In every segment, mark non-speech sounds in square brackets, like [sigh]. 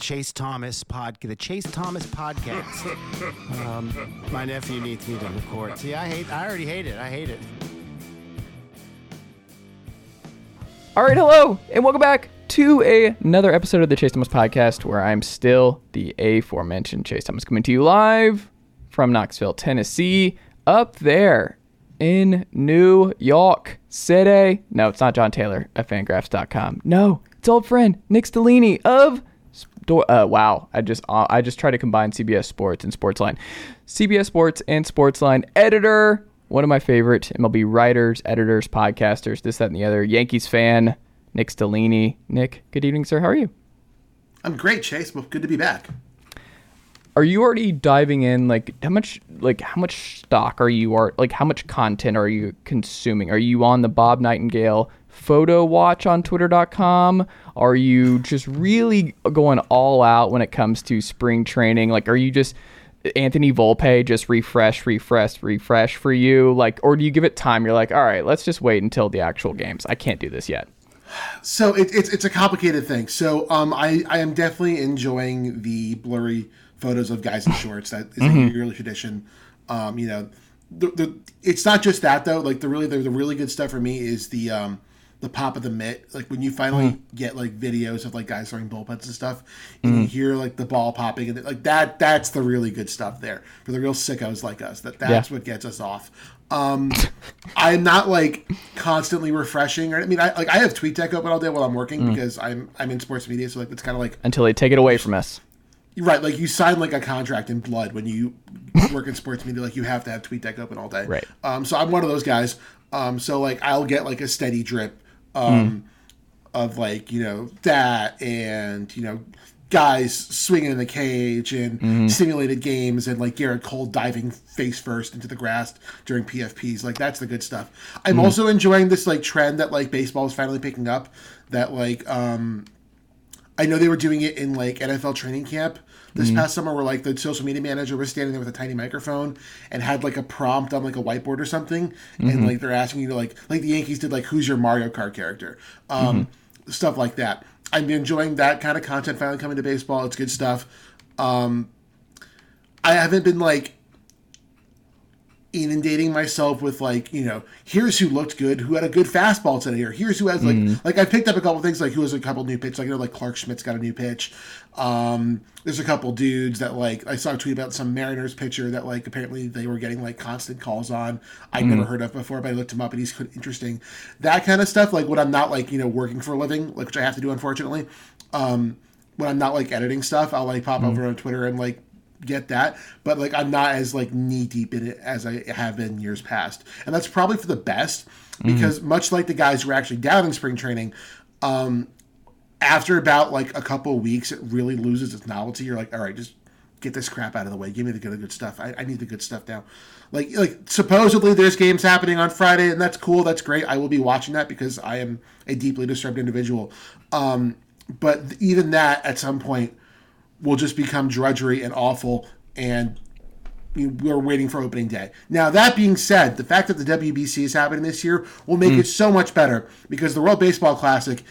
Chase Thomas podcast, the Chase Thomas podcast. [laughs] um, my nephew needs me to record. See, I hate. I already hate it. I hate it. All right, hello, and welcome back to a, another episode of the Chase Thomas podcast, where I'm still the aforementioned Chase Thomas coming to you live from Knoxville, Tennessee, up there in New York City. No, it's not John Taylor at Fangraphs.com. No, it's old friend Nick Stellini of. Uh, wow, I just uh, I just try to combine CBS Sports and Sportsline, CBS Sports and Sportsline editor one of my favorite MLB writers, editors, podcasters, this, that, and the other. Yankees fan, Nick Stellini. Nick, good evening, sir. How are you? I'm great, Chase. Well, good to be back. Are you already diving in? Like, how much, like, how much stock are you, or like, how much content are you consuming? Are you on the Bob Nightingale photo watch on Twitter.com? Are you just really going all out when it comes to spring training? Like, are you just Anthony Volpe just refresh, refresh, refresh for you? Like, or do you give it time? You're like, all right, let's just wait until the actual games. I can't do this yet. So it, it's it's a complicated thing. So um, I I am definitely enjoying the blurry photos of guys in [laughs] shorts. That is mm-hmm. a yearly tradition. Um, you know, the, the it's not just that though. Like the really the, the really good stuff for me is the um the pop of the mitt. Like when you finally mm. get like videos of like guys throwing bullpens and stuff, and mm. you hear like the ball popping and like that. That's the really good stuff there for the real sickos like us. That that's yeah. what gets us off. Um, [laughs] I'm not like constantly refreshing. Or I mean, I like I have TweetDeck open all day while I'm working mm. because I'm I'm in sports media, so like it's kind of like until they take it away from us. Right, like you sign like a contract in blood when you work in sports media. Like you have to have TweetDeck open all day. Right. Um, so I'm one of those guys. Um, so like I'll get like a steady drip um, mm. of like you know that and you know guys swinging in the cage and mm-hmm. simulated games and like Gerrit Cole diving face first into the grass during PFPs. Like that's the good stuff. I'm mm also enjoying this like trend that like baseball is finally picking up. That like um I know they were doing it in like NFL training camp this mm-hmm. past summer where like the social media manager was standing there with a tiny microphone and had like a prompt on like a whiteboard or something mm-hmm. and like they're asking you to like like the yankees did like who's your mario kart character um mm-hmm. stuff like that i'm enjoying that kind of content finally coming to baseball it's good stuff um i haven't been like inundating myself with like you know here's who looked good who had a good fastball today or here's who has like mm. like i picked up a couple things like who has a couple new pitch like you know like clarke schmidt's got a new pitch um there's a couple dudes that like i saw a tweet about some mariners pitcher that like apparently they were getting like constant calls on i'd mm. never heard of before but i looked him up and he's interesting that kind of stuff like when i'm not like you know working for a living like which i have to do unfortunately um when i'm not like editing stuff i'll like pop mm. over on twitter and like get that, but like I'm not as like knee deep in it as I have been years past, and that's probably for the best because mm-hmm. much like the guys who are actually down in spring training, um, after about like a couple weeks, it really loses its novelty. You're like, all right, just get this crap out of the way. Give me the good, good stuff. I, I need the good stuff now. Like, like supposedly there's games happening on Friday, and that's cool. That's great. I will be watching that because I am a deeply disturbed individual. Um, but even that, at some point, will just become drudgery and awful and we're waiting for opening day. Now, that being said, the fact that the WBC is happening this year will make mm. it so much better because the World Baseball Classic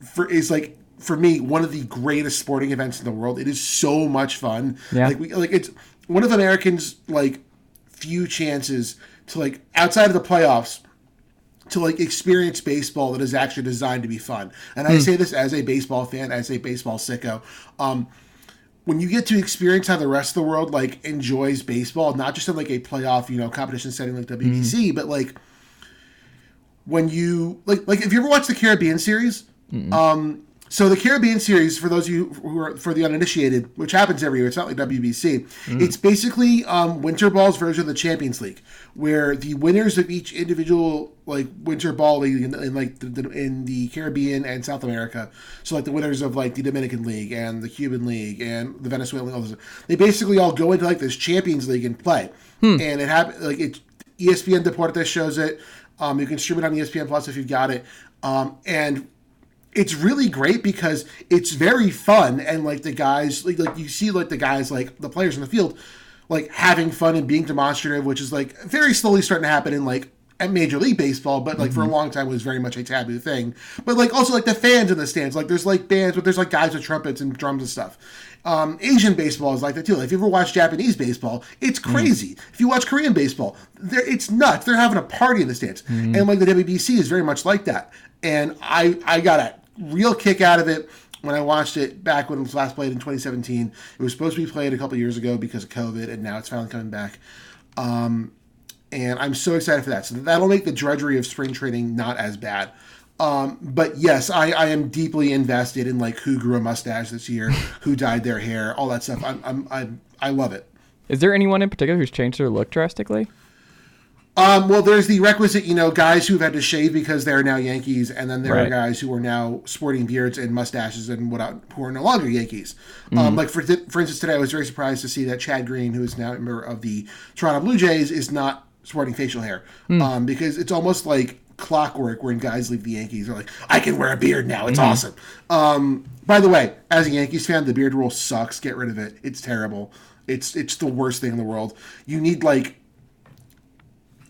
for, is like for me one of the greatest sporting events in the world. It is so much fun. Yeah. Like we like it's one of Americans like few chances to like outside of the playoffs to like experience baseball that is actually designed to be fun. And mm. I say this as a baseball fan, as a baseball sicko. Um, when you get to experience how the rest of the world like enjoys baseball, not just in like a playoff, you know, competition setting like the mm-hmm. but like when you like like if you ever watch the Caribbean series, Mm-mm. um so the Caribbean series for those of you who are for the uninitiated, which happens every year, it's not like WBC. It's basically um, Winter Ball's version of the Champions League, where the winners of each individual like Winter Ball league in, in like the, the, in the Caribbean and South America, so like the winners of like the Dominican League and the Cuban League and the Venezuelan, all those, they basically all go into like this Champions League and play, and it happened like it. ESPN Deportes shows it. Um, you can stream it on ESPN Plus if you've got it. Um, and it's really great because it's very fun and like the guys like, like you see like the guys like the players in the field like having fun and being demonstrative which is like very slowly starting to happen in like at major league baseball but like for a mm-hmm. long time was very much a taboo thing but like also like the fans in the stands like there's like bands but there's like guys with trumpets and drums and stuff um, Asian baseball is like that too. Like if you ever watch Japanese baseball, it's mm. crazy. If you watch Korean baseball, they're, it's nuts. They're having a party in the stands, mm-hmm. and like the WBC is very much like that. And I I got a real kick out of it when I watched it back when it was last played in 2017. It was supposed to be played a couple years ago because of COVID, and now it's finally coming back. Um, and I'm so excited for that. So that'll make the drudgery of spring training not as bad. Um, but yes, I, I am deeply invested in like who grew a mustache this year, [laughs] who dyed their hair, all that stuff. I'm, I'm, I'm I love it. Is there anyone in particular who's changed their look drastically? Um, well, there's the requisite, you know, guys who've had to shave because they're now Yankees, and then there are guys who are now sporting beards and mustaches and what who are no longer Yankees. Um, like for for instance, today I was very surprised to see that Chad Green, who is now a member of the Toronto Blue Jays, is not sporting facial hair um, because it's almost like clockwork when guys leave the Yankees. They're like, I can wear a beard now. It's awesome. Um, by the way, as a Yankees fan, the beard rule sucks. Get rid of it. It's terrible. It's it's the worst thing in the world. You need like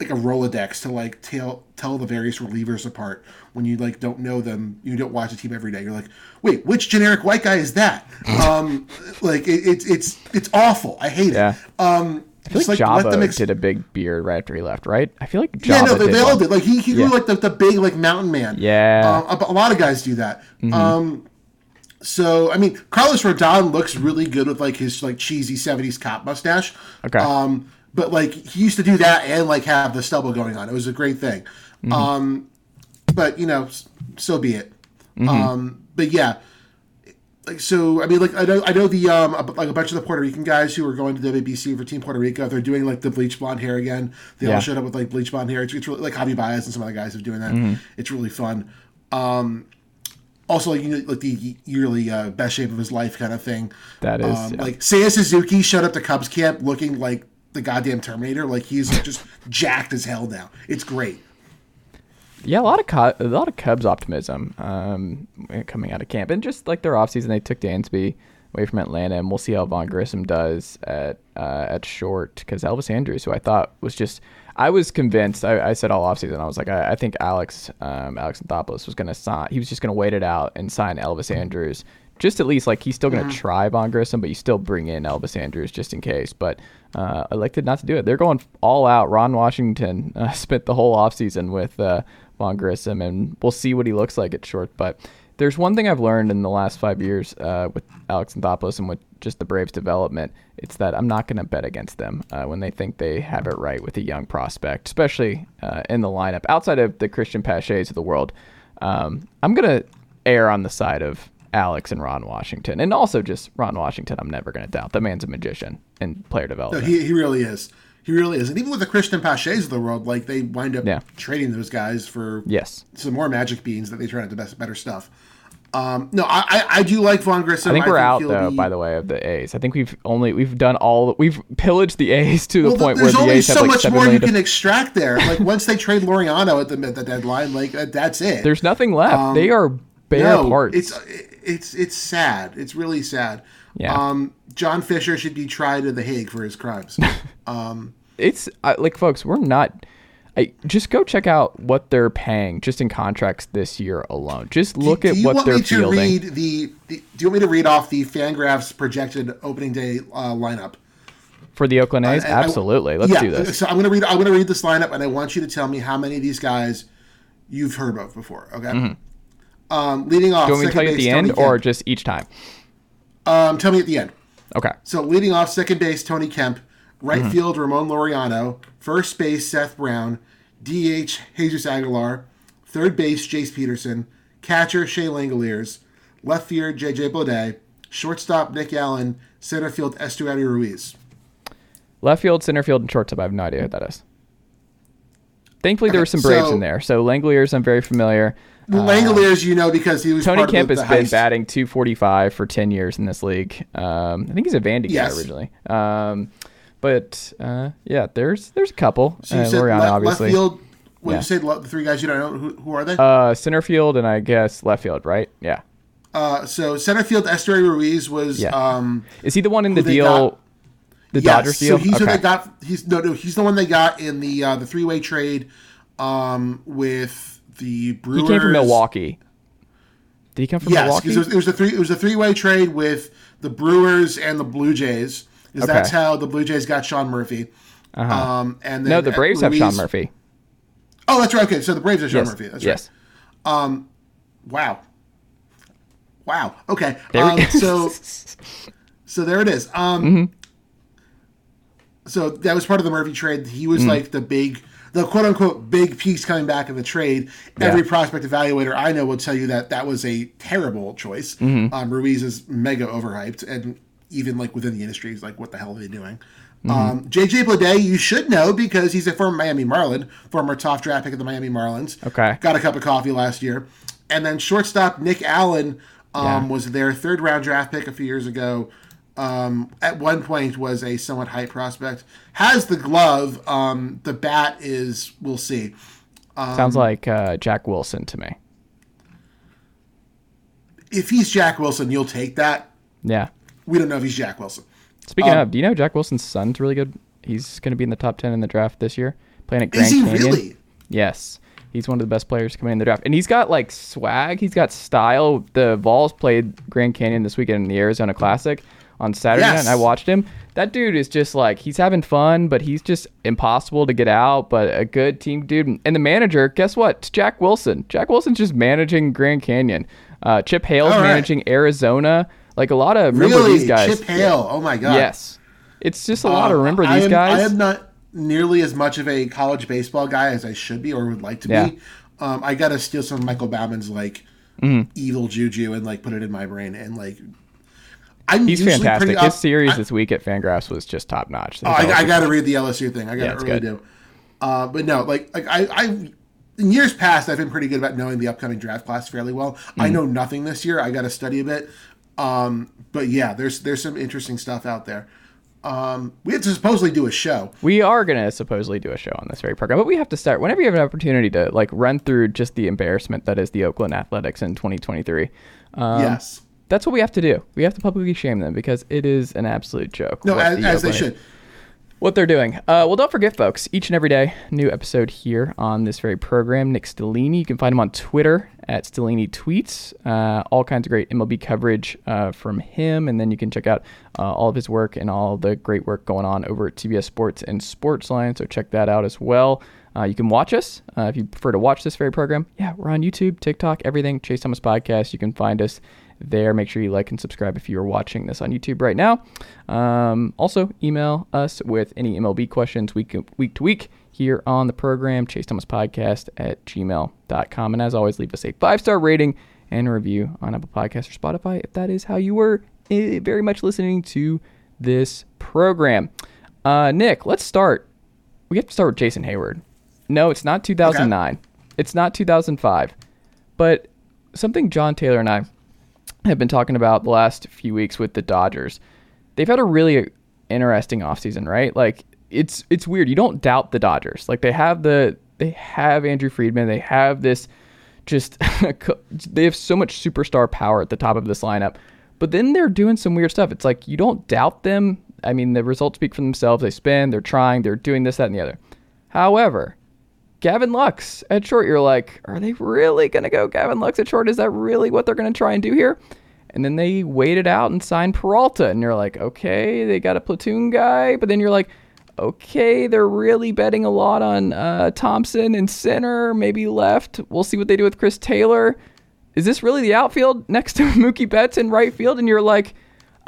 like a Rolodex to like tell tell the various relievers apart when you like don't know them. You don't watch the team every day. You're like, wait, which generic white guy is that? [laughs] um, like it, it's it's it's awful. I hate Yeah. it. Um, I feel like, Joba did a big beard right after he left, right? I feel like Joba yeah, no, they, did they all did. Like he, he grew like the, the big like mountain man. Yeah. um, a, a lot of guys do that. Um, so I mean, Carlos Rodon looks really good with like his like cheesy '70s cop mustache. Okay. Um, but like he used to do that and like have the stubble going on. It was a great thing. Mm-hmm. Um, but you know, so be it. Mm-hmm. Um, but yeah, like so. I mean, like I know I know the um like a bunch of the Puerto Rican guys who are going to WBC for Team Puerto Rico. They're doing like the bleach blonde hair again. They Yeah. all showed up with like bleach blonde hair. It's, it's really like Javi Baez and some other guys are doing that. Mm-hmm. It's really fun. Um, also, like, you know, like the yearly uh, best shape of his life kind of thing. That is, um, yeah. like Seiya Suzuki showed up to Cubs camp looking like the goddamn Terminator. Like he's just jacked as hell now. It's great. Yeah, a lot of Cu- a lot of Cubs optimism um, coming out of camp, and just like their offseason, they took Dansby away from Atlanta, and we'll see how Vaughn Grissom does at uh, at short because Elvis Andrus, who I thought was just, I was convinced. I, I said all offseason, I was like, I, I think Alex um, Alex Anthopoulos was going to sign. He was just going to wait it out and sign Elvis Andrus. Just at least like he's still going to try Vaughn Grissom, but you still bring in Elvis Andrus just in case. But uh, I elected not to do it. They're going all out. Ron Washington [laughs] uh, spent the whole offseason with uh, Vaughn Grissom, and we'll see what he looks like at short. But there's one thing I've learned in the last five years uh, with Alex Anthopoulos and with just the Braves' development. It's that I'm not going to bet against them uh, when they think they have it right with a young prospect, especially uh, in the lineup. Outside of the Cristian Paches of the world, um, I'm going to err on the side of Alex and Ron Washington, and also just Ron Washington. I'm never going to doubt the man's a magician in player development. No, he, he really is. He really is. And even with the Cristian Paches of the world, like they wind up Yeah. trading those guys for yes, some more magic beans that they turn out into best, better stuff. Um, no, I, I I do like Vaughn Grissom. I think we're out he'll though. be- By the way, of the A's, I think we've only we've done all we've pillaged the A's to the Well, point where there's the only A's have so like much more you can to- extract there. [laughs] Like once they trade Laureano at the at the deadline, like uh, that's it. There's nothing left. they are bare Um, no, parts. It's it's it's sad. It's really sad. Yeah. Um, John Fisher should be tried in the Hague for his crimes. [laughs] um, it's uh, like folks we're not I, just go check out what they're paying just in contracts this year alone just look do, at do you what want they're me to fielding read the, the? Do you want me to read off the Fangraphs projected opening day uh, lineup? for the oakland a's I- I- absolutely let's yeah, do this So I'm gonna read. I'm gonna read this lineup, and I want you to tell me how many of these guys you've heard of before. Okay. Um, leading off. Do you want me to second tell you at base, the Tony end or Kemp. just each time Um, tell me at the end. okay So leading off second base, Tony Kemp. Right Mm-hmm. field, Ramon Laureano. First base, Seth Brown. DH, Jesus Aguilar. third base Jace Peterson, catcher Shea Langeliers, left field JJ Bleday, shortstop Nick Allen, center field Esteury Ruiz. Left field, center field, and shortstop. I have no idea what that is. Thankfully, there were some Braves so- in there. So Langeliers, I'm very familiar. Langeliers, you know, because he was Tony part of Kemp the, has the been heist. batting 245 for 10 years in this league. Um, I think he's a Vandy Yes. guy originally. Um, but uh, yeah, there's there's a couple. So you uh, said Laureano, left, obviously. left field. When Yeah. you say the three guys you don't know, who, who are they? Uh, center field and I guess left field, right? Yeah. Uh, so center field Esteury Ruiz was Yeah. um, Is he the one in the deal? got- The yes, Dodgers deal. So he's okay. who they got. He's no, no. He's the one they got in the uh, the three way trade um, with the Brewers. he came from Milwaukee. Did he come from Yes, Milwaukee? because it, was- it was a three. It was a three way trade with the Brewers and the Blue Jays. Because Okay. that's how the Blue Jays got Sean Murphy. Uh Um, and then no, the Braves have Sean Murphy. Oh, that's right. Okay, so the Braves have Sean Yes. Murphy. That's yes. right. Wow. Wow. Okay. Um, so [laughs] so there it is. Um Mm-hmm. so that was part of the Murphy trade. He was Mm. like the big the quote unquote big piece coming back in the trade. Every prospect evaluator I know will tell you that that was a terrible choice. Mm-hmm. Um, Ruiz is mega overhyped, and even like within the industry, he's like, what the hell are they doing? Mm-hmm. Um, JJ Bleday, you should know because he's a former Miami Marlin, former top draft pick of the Miami Marlins. Okay. Got a cup of coffee last year. And then shortstop Nick Allen um, Yeah. was their third round draft pick a few years ago. Um, at one point was a somewhat high prospect. Has the glove. Um, the bat is we'll see. Sounds like uh, Jack Wilson to me. If he's Jack Wilson, you'll take that. Yeah. We don't know if he's Jack Wilson. Speaking Um, of, do you know Jack Wilson's son's really good? He's going to be in the top 10 in the draft this year, playing at Grand Is he Canyon. really? Yes. He's one of the best players coming in the draft. And he's got like swag. He's got style. The Vols played Grand Canyon this weekend in the Arizona Classic on Saturday night, and I watched him. That dude is just like, he's having fun, but he's just impossible to get out, but a good team dude. And the manager, guess what? It's Jack Wilson. Jack Wilson's just managing Grand Canyon. Uh, Chip Hale's right. managing Arizona. Like a lot of, remember Really, these guys. Chip Hale. Oh my god. Yes. It's just a lot to Um, remember I these am, guys. I am not nearly as much of a college baseball guy as I should be or would like to Yeah. be. Um, I gotta steal some of Michael Baumann's like Mm-hmm. evil juju and like put it in my brain and like. I'm He's fantastic. pretty His series I- this week at Fangraphs was just top notch. Oh, I, I got to read the LSU thing. I got to really good. do. Uh, but no, like like I, I in years past I've been pretty good about knowing the upcoming draft class fairly well. I Mm. know nothing this year. I got to study a bit. Um, but yeah, there's there's some interesting stuff out there. Um, we have to supposedly do a show. We are gonna supposedly do a show on this very program, but we have to start whenever you have an opportunity to like run through just the embarrassment that is the Oakland Athletics in 2023. Um, yes. That's what we have to do. We have to publicly shame them because it is an absolute joke. No, as, the as they should. What they're doing. Uh, well, don't forget, folks, each and every day, new episode here on this very program. Nick Stellini, you can find him on Twitter at Stellini Tweets. Uh, all kinds of great MLB coverage uh, from him. And then you can check out uh, all of his work and all the great work going on over at CBS Sports and Sportsline. So check that out as well. Uh, you can watch us uh, if you prefer to watch this very program. Yeah, we're on YouTube, TikTok, everything. Chase Thomas Podcast. You can find us there. Make sure you like and subscribe if you are watching this on YouTube right now. Um, also, email us with any MLB questions week, week to week here on the program, Chase Thomas Podcast at gmail.com. And as always, leave us a five star rating and a review on Apple Podcasts or Spotify if that is how you were eh, very much listening to this program. Uh, Nick, let's start. We have to start with Jason Heyward. No, it's not 2009. It's not 2005. But something John Taylor and I have been talking about the last few weeks with the Dodgers. They've had a really interesting offseason, right? Like it's it's weird. You don't doubt the Dodgers. Like they have the they have Andrew Friedman. They have this just [laughs] they have so much superstar power at the top of this lineup. But then they're doing some weird stuff. It's like you don't doubt them. I mean, the results speak for themselves. They spend, they're trying, they're doing this, that, and the other. However, Gavin Lux at short, you're like, are they really going to go Gavin Lux at short? Is that really what they're going to try and do here? And then they waited out and signed Peralta, and you're like, okay, they got a platoon guy, but then you're like, okay, they're really betting a lot on uh, Thompson and center, maybe left. We'll see what they do with Chris Taylor. Is this really the outfield next to [laughs] Mookie Betts in right field? And you're like,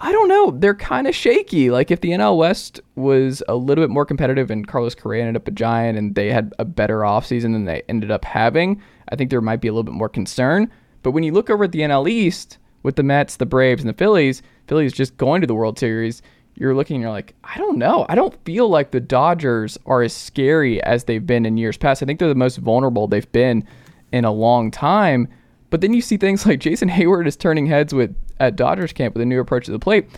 I don't know. They're kind of shaky. Like if the NL West was a little bit more competitive and Carlos Correa ended up a giant and they had a better offseason than they ended up having, I think there might be a little bit more concern. But when you look over at the NL East with the Mets, the Braves, and the Phillies, Phillies just going to the World Series, you're looking and you're like, I don't know. I don't feel like the Dodgers are as scary as they've been in years past. I think they're the most vulnerable they've been in a long time. But then you see things [laughs] like Jason Heyward is turning heads with at Dodgers camp with a new approach to the plate.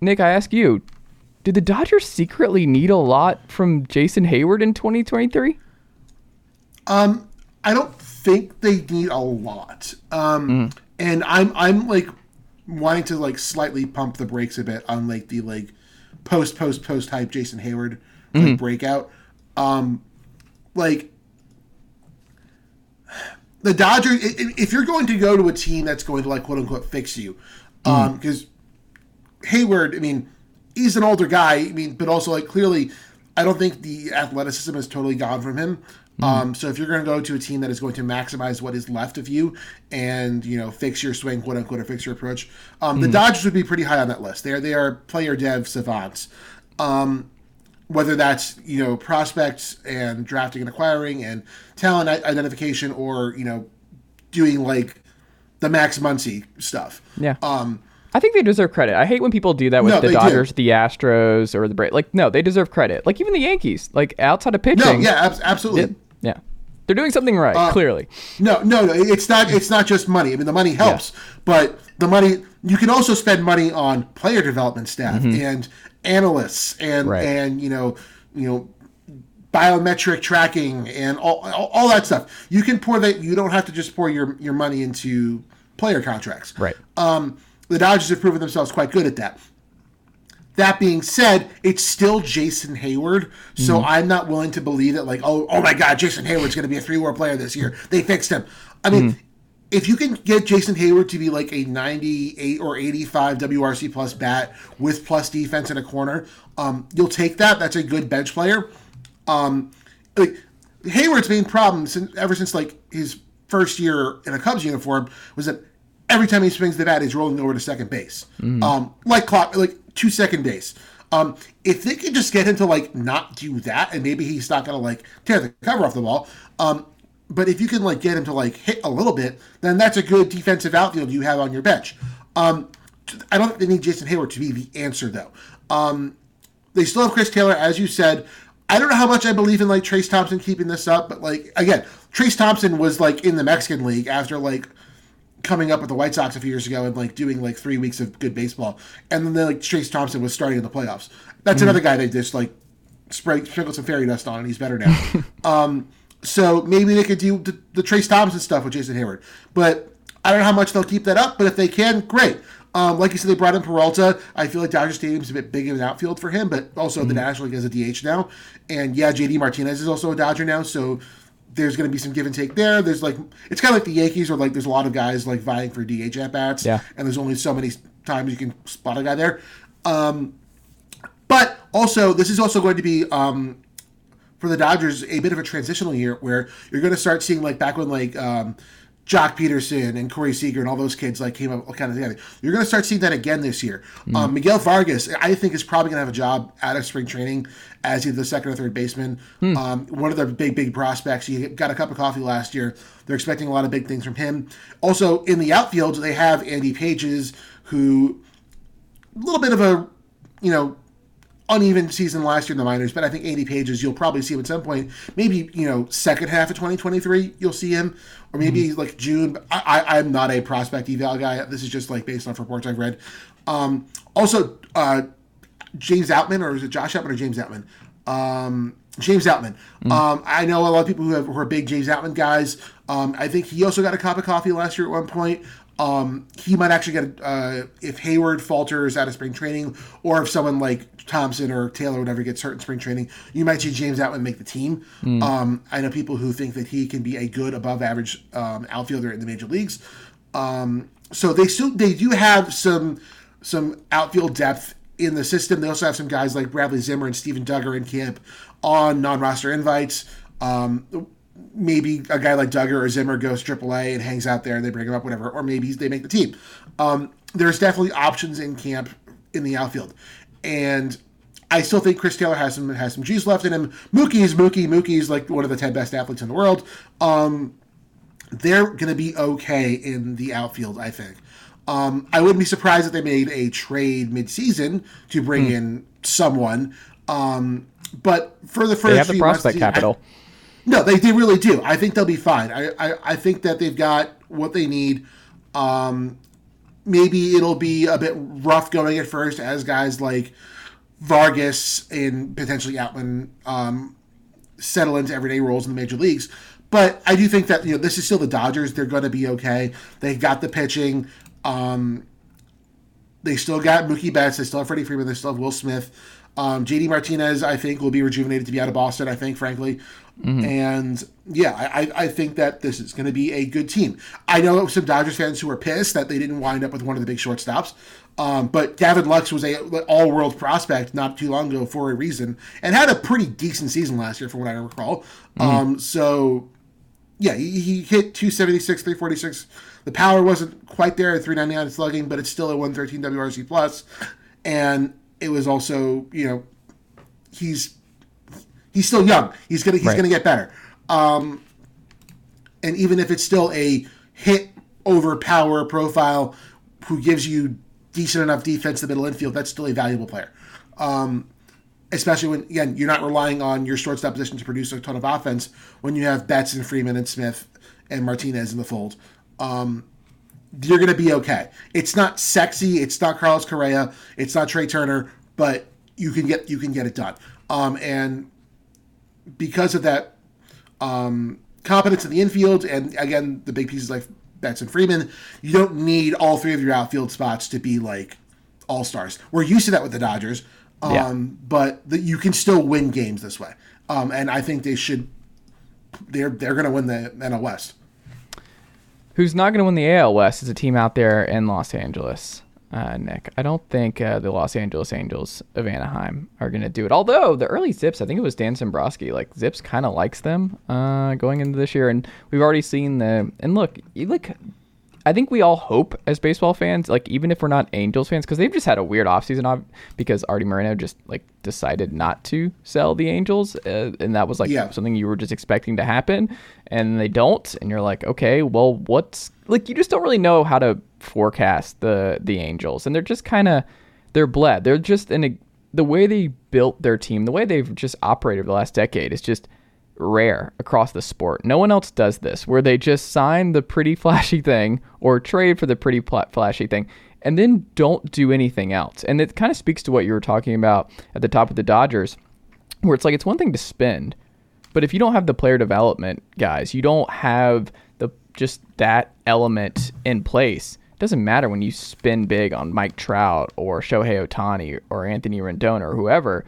Nick, I ask you, did the Dodgers secretly need a lot from Jason Heyward in 2023? Um, I don't think they need a lot. Um, mm. and I'm I'm like wanting to like slightly pump the brakes a bit on like the like post post post hype Jason Heyward like mm-hmm. breakout. Um, like the Dodgers, if you're going to go to a team that's going to like quote unquote fix you, um, because mm. Heyward, I mean, he's an older guy. I mean, but also like clearly, I don't think the athleticism has totally gone from him. Mm. Um, so if you're going to go to a team that is going to maximize what is left of you and you know fix your swing, quote unquote, or fix your approach, um, mm. the Dodgers would be pretty high on that list. They are they are player dev savants. Um, whether that's you know prospects and drafting and acquiring and talent identification or you know doing like the Max Muncy stuff. Yeah. Um, I think they deserve credit. I hate when people do that with no, the Dodgers, do. the Astros, or the Braves. Like, no, they deserve credit. Like even the Yankees, like outside of pitching. No, yeah, ab- absolutely. Yeah, yeah, they're doing something right. Uh, clearly. No, no, no. It's not. It's not just money. I mean, the money helps, yeah. but the money you can also spend money on player development staff mm-hmm. and analysts and right. and you know you know biometric tracking and all, all, all that stuff. You can pour that. You don't have to just pour your your money into player contracts. Right. Um, the Dodgers have proven themselves quite good at that. That being said, it's still Jason Heyward, so mm-hmm. I'm not willing to believe that like, oh, oh my God, Jason Heyward's going to be a three-war player this year. They fixed him. I mean, mm-hmm if you can get Jason Heyward to be like a 98 or 85 WRC plus bat with plus defense in a corner, um, you'll take that. That's a good bench player. Um, like Heyward's main problem since, ever since like his first year in a Cubs uniform was that every time he swings the bat, he's rolling over to second base, mm. um, like clock, like to second base. Um, if they can just get him to like not do that, and maybe he's not gonna like tear the cover off the ball, um, but if you can like get him to like hit a little bit, then that's a good defensive outfield you have on your bench. Um, I don't think they need Jason Heyward to be the answer though. Um, they still have Chris Taylor, as you said. I don't know how much I believe in like Trayce Thompson keeping this up, but like again, Trayce Thompson was like in the Mexican League after like coming up with the White Sox a few years ago and like doing like three weeks of good baseball, and then like Trayce Thompson was starting in the playoffs. That's mm another guy they just like spray, sprinkle some fairy dust on, and he's better now. [laughs] um, so maybe they could do the, the Trayce Thompson stuff with Jason Heyward. But I don't know how much they'll keep that up, but if they can, great. Um, like you said, they brought in Peralta. I feel like Dodger Stadium's a bit big of an outfield for him, but also mm-hmm. the National League has a DH now. And yeah, JD Martinez is also a Dodger now, so there's going to be some give and take there. There's like, it's kind of like the Yankees, where like there's a lot of guys like vying for DH at bats. Yeah. And there's only so many times you can spot a guy there. Um, but also, this is also going to be um, for the Dodgers a bit of a transitional year where you're going to start seeing like back when like um, Joc Pederson and Corey Seager and all those kids like came up kind of together. You're going to start seeing that again this year. Mm. Um, Miguel Vargas, I think, is probably going to have a job out of spring training as either the second or third baseman. Mm. Um, one of the big, big prospects. He got a cup of coffee last year. They're expecting a lot of big things from him. Also, in the outfield, they have Andy Pages, who a little bit of a, you know, uneven season last year in the minors, but I think Andy Pages you'll probably see him at some point. Maybe you know second half of 2023 you'll see him, or maybe mm-hmm. like June. I, I am not a prospect eval guy. This is just like based off reports I've read. Um, also, uh, James Outman or is it Josh Outman or James Outman? Um, James Outman. Mm-hmm. Um, I know a lot of people who, have, who are big James Outman guys. Um, I think he also got a cup of coffee last year at one point. Um, he might actually get uh, if Heyward falters out of spring training, or if someone like Thompson or Taylor or whatever gets hurt in spring training, you might see James Outman make the team. Mm. Um, I know people who think that he can be a good above average um, outfielder in the major leagues. Um, so they still they do have some some outfield depth in the system. They also have some guys like Bradley Zimmer and Steven Duggar in camp on non roster invites. Um, maybe a guy like Duggar or Zimmer goes AAA and hangs out there and they bring him up, whatever, or maybe they make the team. Um, there's definitely options in camp in the outfield, and I still think Chris Taylor has some has some juice left in him. Mookie is Mookie. Mookie is like one of the ten best athletes in the world. Um, they're going to be okay in the outfield, I think. Um, I wouldn't be surprised if they made a trade midseason to bring in someone. Um, but for the first, They have the few months of prospect season, I- capital. No, they, they really do. I think they'll be fine. I, I, I think that they've got what they need. Um, maybe it'll be a bit rough going at first as guys like Vargas and potentially Outman um, settle into everyday roles in the major leagues. But I do think that you know this is still the Dodgers. They're going to be okay. They've got the pitching. Um, they still got Mookie Betts. They still have Freddie Freeman. They still have Will Smith. Um, JD Martinez, I think, will be rejuvenated to be out of Boston. I think, frankly, and yeah, I, I- think that this is going to be a good team. I know some Dodgers fans who are pissed that they didn't wind up with one of the big shortstops, um, but Gavin Lux was a all-world prospect not too long ago for a reason, and had a pretty decent season last year, from what I recall. Um, so yeah, he, he hit 276, 346. The power wasn't quite there at 399 slugging, but it's still a 113 WRC plus. And it was also, you know, he's he's still young. He's gonna he's Right. gonna get better. Um, and even if it's still a hit over power profile who gives you decent enough defense in the middle infield, that's still a valuable player. Um, especially when again you're not relying on your shortstop position to produce a ton of offense when you have Betts and Freeman and Smith and Martinez in the fold. Um, you're going to be okay. It's not sexy. It's not Carlos Correa. It's not Trea Turner, but you can get you can get it done. Um, and because of that um, competence in the infield, and again the big pieces like Betts and Freeman, you don't need all three of your outfield spots to be like all stars. We're used to that with the Dodgers, um, Yeah. but the, you can still win games this way. Um, and I think they should. They're they're going to win the NL West. Who's not going to win the AL West is a team out there in Los Angeles, uh, Nick. I don't think uh, the Los Angeles Angels of Anaheim are going to do it. Although the early Zips, I think it was Dan Dombrowski, like Zips kind of likes them uh, going into this year, and we've already seen the. And look, you look. I think we all hope as baseball fans, like even if we're not Angels fans, because they've just had a weird offseason off because Artie Moreno just like decided not to sell the Angels, uh, and that was like Yeah. something you were just expecting to happen, and they don't, and you're like, okay, well, what's like you just don't really know how to forecast the the Angels, and they're just kind of they're bled. They're just in a the way they built their team, the way they've just operated the last decade is just rare across the sport. No one else does this, where they just sign the pretty [laughs] flashy thing or trade for the pretty pla- flashy thing and then don't do anything else. And it kind of speaks to what you were talking about at the top of the Dodgers, where it's like it's one thing to spend, but if you don't have the player development guys, you don't have the just that element in place. It doesn't matter when you spin big on Mike Trout or Shohei Ohtani or Anthony Rendon or whoever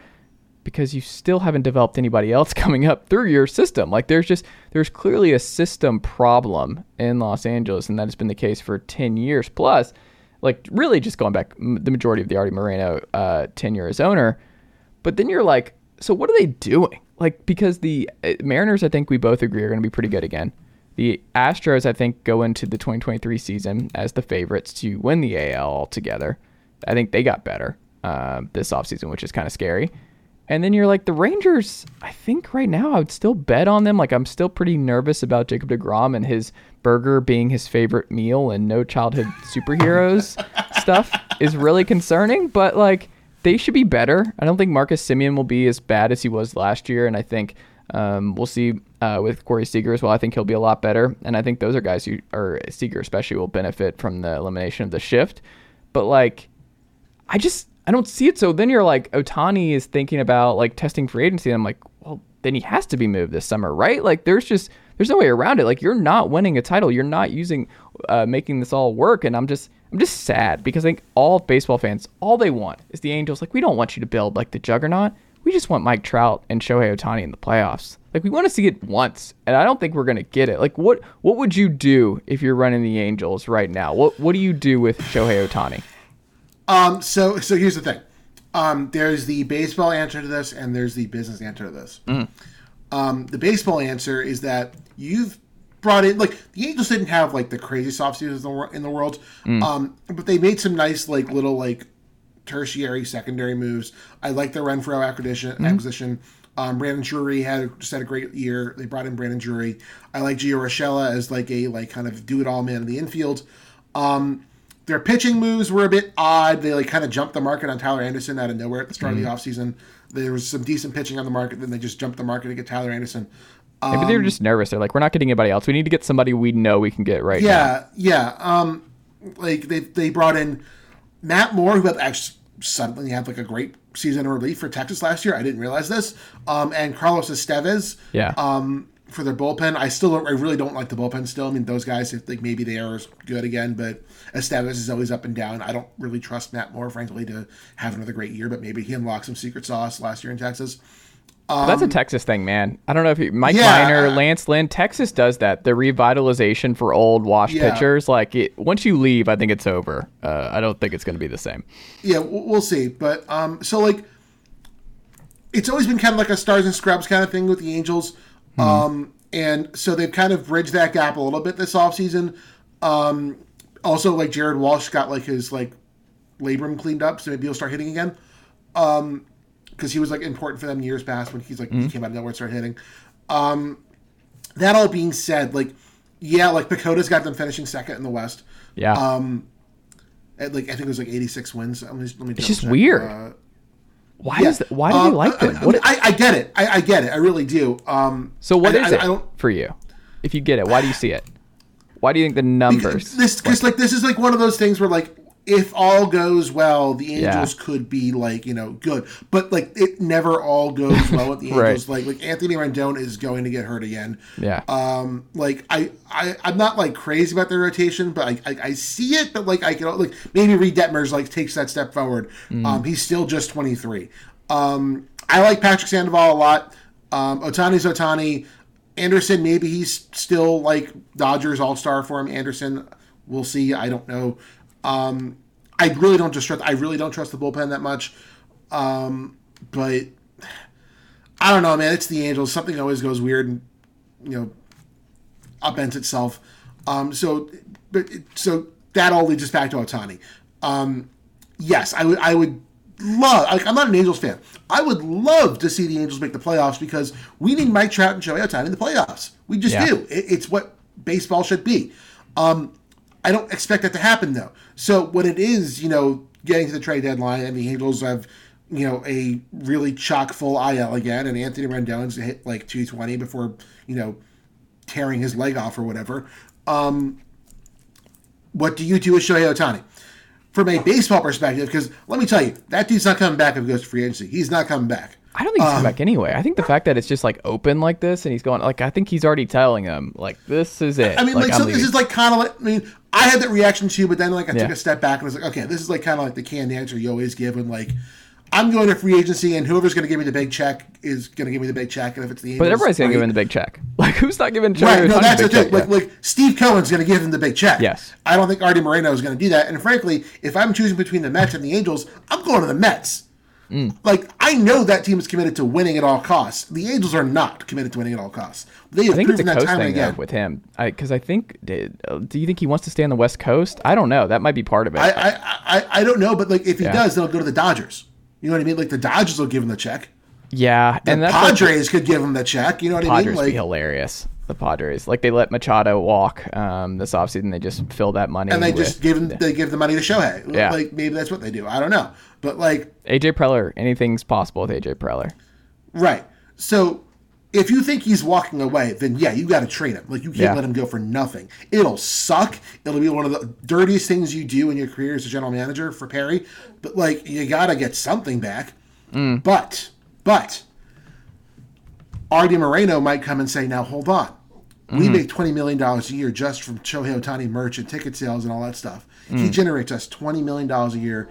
because you still haven't developed anybody else [laughs] coming up through your system. Like there's just there's clearly a system problem in Los Angeles, and that has been the case for ten years plus. Like really, just going back the majority of the Artie Moreno uh, tenure as owner. But then you're like, so what are they doing? Like because the uh, Mariners, I think we both agree are going to be pretty good again. The Astros, I think, go into the 2023 season as the favorites to win the AL altogether. I think they got better uh, this offseason, which is kind of scary. And then you're like the Rangers. I think right now I would still bet on them. Like I'm still pretty nervous about Jacob Degrom and his burger being his favorite meal, and no childhood [laughs] superheroes stuff is really concerning. But like they should be better. I don't think Marcus Semien will be as bad as he was last year, and I think um, we'll see uh, with Corey Seager as well. I think he'll be a lot better, and I think those are guys who, or Seager especially, will benefit from the elimination of the shift. But like I just I don't see it. So then you're like Ohtani is thinking about like testing free agency. And I'm like, well, then he has to be moved this summer, right? Like there's just there's no way around it. Like you're not winning a title. You're not using uh, making this all work. And I'm just I'm just sad because I think all baseball fans all they want is the Angels. Like we don't want you to build like the juggernaut. We just want Mike Trout and Shohei Ohtani in the playoffs. Like we want to see it once, and I don't think we're gonna get it. Like what what would you do if you're running the Angels right now? What what do you do with Shohei Ohtani? Um, so so here's the thing. Um, there's the baseball answer to this, and there's the business answer to this. Um, the baseball answer is that you've brought in like the Angels didn't have like the craziest offseasons in the, in the world, um, but they made some nice like little like tertiary, secondary moves. I like the Renfro acquisition. acquisition. Um, Brandon Drury had just had a great year. They brought in Brandon Drury. I like Gio Urshela as like a like kind of do it all man in the infield. Um, their pitching moves were a bit odd. They like kind of jumped the market on Tyler Anderson out of nowhere at the start of the offseason. There was some decent pitching on the market, then they just jumped the market to get Tyler Anderson. Maybe they were just nervous. They're like, we're not getting anybody else. We need to get somebody we know we can get right now. Yeah, yeah. Um, like they they brought in Matt Moore, who had actually suddenly had like a great season in relief for Texas last year. I didn't realize this. Um, and Carlos Estevez. Yeah. Um, for their bullpen, I still don't, I really don't like the bullpen. Still, I mean, those guys, if like maybe they are good again, but Estevez is always up and down. I don't really trust Matt Moore, frankly, to have another great year. But maybe he unlocked some secret sauce last year in Texas. That's a Texas thing, man. I don't know if you, Mike Um, yeah, Minor, uh, Lance Lynn, Texas does that. The revitalization for old washed Yeah. pitchers. Like it, once you leave, I think it's over. Uh, I don't think it's going to be the same. yeah, we'll see. But um, so like, it's always been kind of like a stars and scrubs kind of thing with the Angels. Um, and so they've kind of bridged that gap a little bit this offseason. Um, also, like Jared Walsh got like his like labrum cleaned up, so maybe he'll start hitting again. Um, because he was like important for them years past when he's like he came out of nowhere and started hitting. Um, that all being said, like yeah, like PECOTA's got them finishing second in the West. Yeah. Um, at like I think it was like 86 wins. Let me, let me It's just check. weird. Uh, why yeah. does that, why do Um, they like I, them? I, What, I, I get it. I, I get it. I really do. Um, so what I- is I- it I for you? If you get it, why do you see it? Why do you think the numbers? this because like this is like one of those things where like if all goes well, the Yeah. Angels could be like you know good, but like it never all goes [laughs] well with the Right. Angels. Like like Anthony Rendon is going to get hurt again. yeah. Um, like I, I, I'm not like crazy about their rotation, but I, I, I see it. But like I can like maybe Reid Detmers like takes that step forward. Um, he's still just 23. Um, I like Patrick Sandoval a lot. Um, Ohtani's Ohtani. Anderson, maybe he's still like Dodgers All Star for him. Anderson, we'll see. I don't know. Um, I really don't just trust. I really don't trust the bullpen that much. Um, but I don't know, man. It's the Angels. Something always goes weird, and you know, upends itself. Um, so, but so that all leads us back to Ohtani. Um, yes, I would. I would love. Like, I'm not an Angels fan. I would love to see the Angels make the playoffs because we need Mike Trout and Shohei Ohtani in the playoffs. We just Yeah. do. It, it's what baseball should be. Um, I don't expect that to happen though. So when it is, you know, getting to the trade deadline and the Angels have, you know, a really chock full IL again, and Anthony Rendon's hit like 220 before, you know, tearing his leg off or whatever. Um, what do you do with Shohei Ohtani? From a baseball perspective, because let me tell you, that dude's not coming back if he goes to free agency. He's not coming back. I don't think he's um, coming back anyway. I think the fact that it's just like open like this and he's going like I think he's already telling him like this is it. I mean, like, I'm so this is like kind of like, I mean, I had that reaction too, but then like I took a step back and was like, okay, this is like kind of like the canned answer you always give when like, I'm going to free agency and whoever's going to give me the big check is going to give me the big check, and if it's the but everybody's gonna give him the big check. [laughs] Like who's not giving Right, no, that's the the thing. check? Like, Yeah. like Steve Cohen's going to give him the big check. Yes. I don't think Artie Moreno is going to do that. And frankly, if I'm choosing between the Mets and the Angels, I'm going to the Mets. Mm. Like I know that team is committed to winning at all costs. The Angels are not committed to winning at all costs. They have I think it's a that time thing though, again. with him. Because I, think, did, do you think he wants to stay on the West Coast? I don't know. That might be part of it. I, I, I, I don't know, but like if he Yeah. does, then he'll go to the Dodgers. You know what I mean? Like the Dodgers will give him the check. yeah, The and that's like- Padres could give him the check. You know what I mean? Padres Like, be hilarious. The Padres, like they let Machado walk um, this offseason. They just fill that money. and they with just give him they give the money to Shohei. Yeah. Like maybe that's what they do. I don't know, but like AJ Preller. Anything's possible with AJ Preller. right. So if you think he's walking away, then yeah, you got to trade him. Like you can't Yeah. let him go for nothing. It'll suck. It'll be one of the dirtiest things you do in your career as a general manager for Perry. But like you got to get something back. Mm. But but Artie Moreno might come and say, now hold on. Mm-hmm. We make $20 million a year just from Shohei Ohtani merch and ticket sales and all that stuff. Mm. He generates us $20 million a year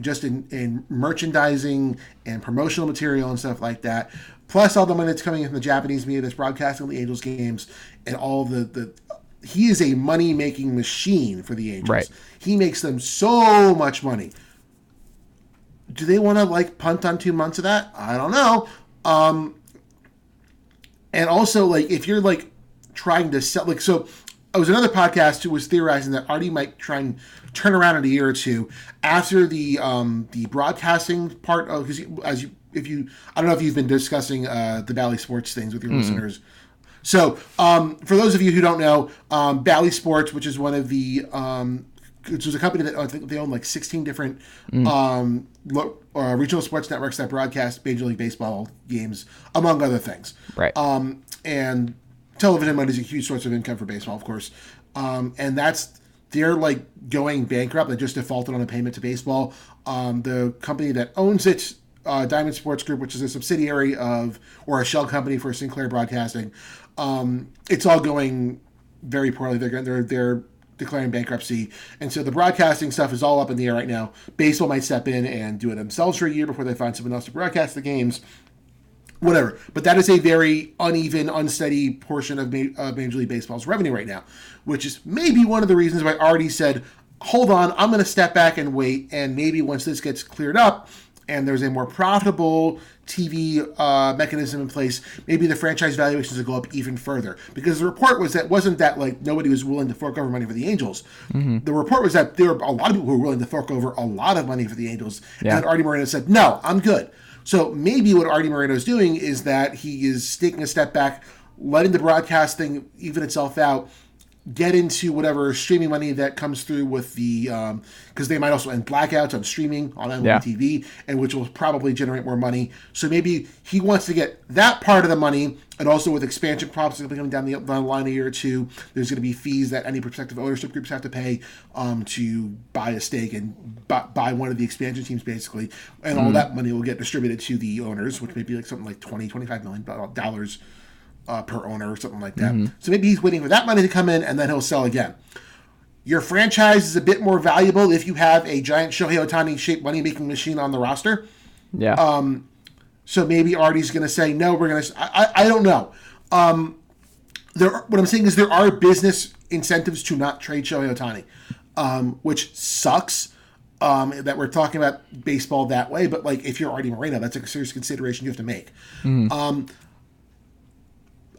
just in, in merchandising and promotional material and stuff like that. Plus all the money that's coming in from the Japanese media that's broadcasting the Angels games and all the, the he is a money making machine for the Angels. Right. He makes them so much money. Do they want to like punt on two months of that? I don't know. Um, and also like if you're like trying to sell like so it was another podcast who was theorizing that Artie might try and turn around in a year or two after the um the broadcasting part of because as you if you I don't know if you've been discussing uh the Bally Sports things with your listeners. So um for those of you who don't know, um Bally Sports, which is one of the um which was a company that I think they own like 16 different um, lo- uh, regional sports networks that broadcast Major League Baseball games, among other things. Right. Um, and television money is a huge source of income for baseball, of course. Um, and that's they're like going bankrupt. They just defaulted on a payment to baseball. Um, the company that owns it, uh, Diamond Sports Group, which is a subsidiary of or a shell company for Sinclair Broadcasting, um, it's all going very poorly. They're they're they're declaring bankruptcy, and so the broadcasting stuff is all up in the air right now. Baseball might step in and do it themselves for a year before they find someone else to broadcast the games whatever. But that is a very uneven, unsteady portion of Ma- Major League Baseball's revenue right now, which is maybe one of the reasons why Artie said, "Hold on, I'm going to step back and wait, and maybe once this gets cleared up." And there's a more profitable TV uh, mechanism in place. Maybe the franchise valuations will go up even further because the report was that wasn't that like nobody was willing to fork over money for the Angels. The report was that there were a lot of people who were willing to fork over a lot of money for the Angels, Yeah. and Artie Moreno said, "No, I'm good." So maybe what Artie Moreno is doing is that he is taking a step back, letting the broadcasting even itself out, get into whatever streaming money that comes through with the um, because they might also end blackouts on streaming on MLB Yeah. TV, and which will probably generate more money. So maybe he wants to get that part of the money, and also with expansion props coming down the, down the line a year or two, there's going to be fees that any prospective ownership groups have to pay um, to buy a stake and buy, buy one of the expansion teams, basically, and all that money will get distributed to the owners, which may be like something like 20, 25 million dollars uh, per owner or something like that. So maybe he's waiting for that money to come in and then he'll sell again. Your franchise is a bit more valuable if you have a giant Shohei Ohtani shaped money making machine on the roster. Yeah. Um, So maybe Artie's going to say no. We're going to. I, I don't know. Um, there. What I'm saying is there are business incentives to not trade Shohei Ohtani, um, which sucks. Um, that we're talking about baseball that way, but like if you're Artie Moreno, that's a serious consideration you have to make. Um,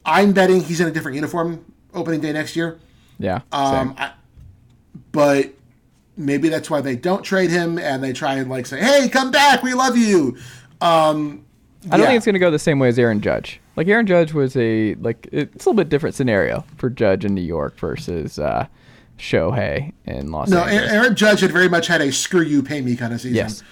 I'm betting he's in a different uniform opening day next year. yeah. Um. I, but maybe that's why they don't trade him and they try and like say, "Hey, come back, we love you." Um, I don't yeah. think it's going to go the same way as Aaron Judge. Like Aaron Judge was a like it's a little bit different scenario for Judge in New York versus uh, Shohei in Los no. Angeles. No, Aaron Judge had very much had a "screw you, pay me" kind of season. Yes,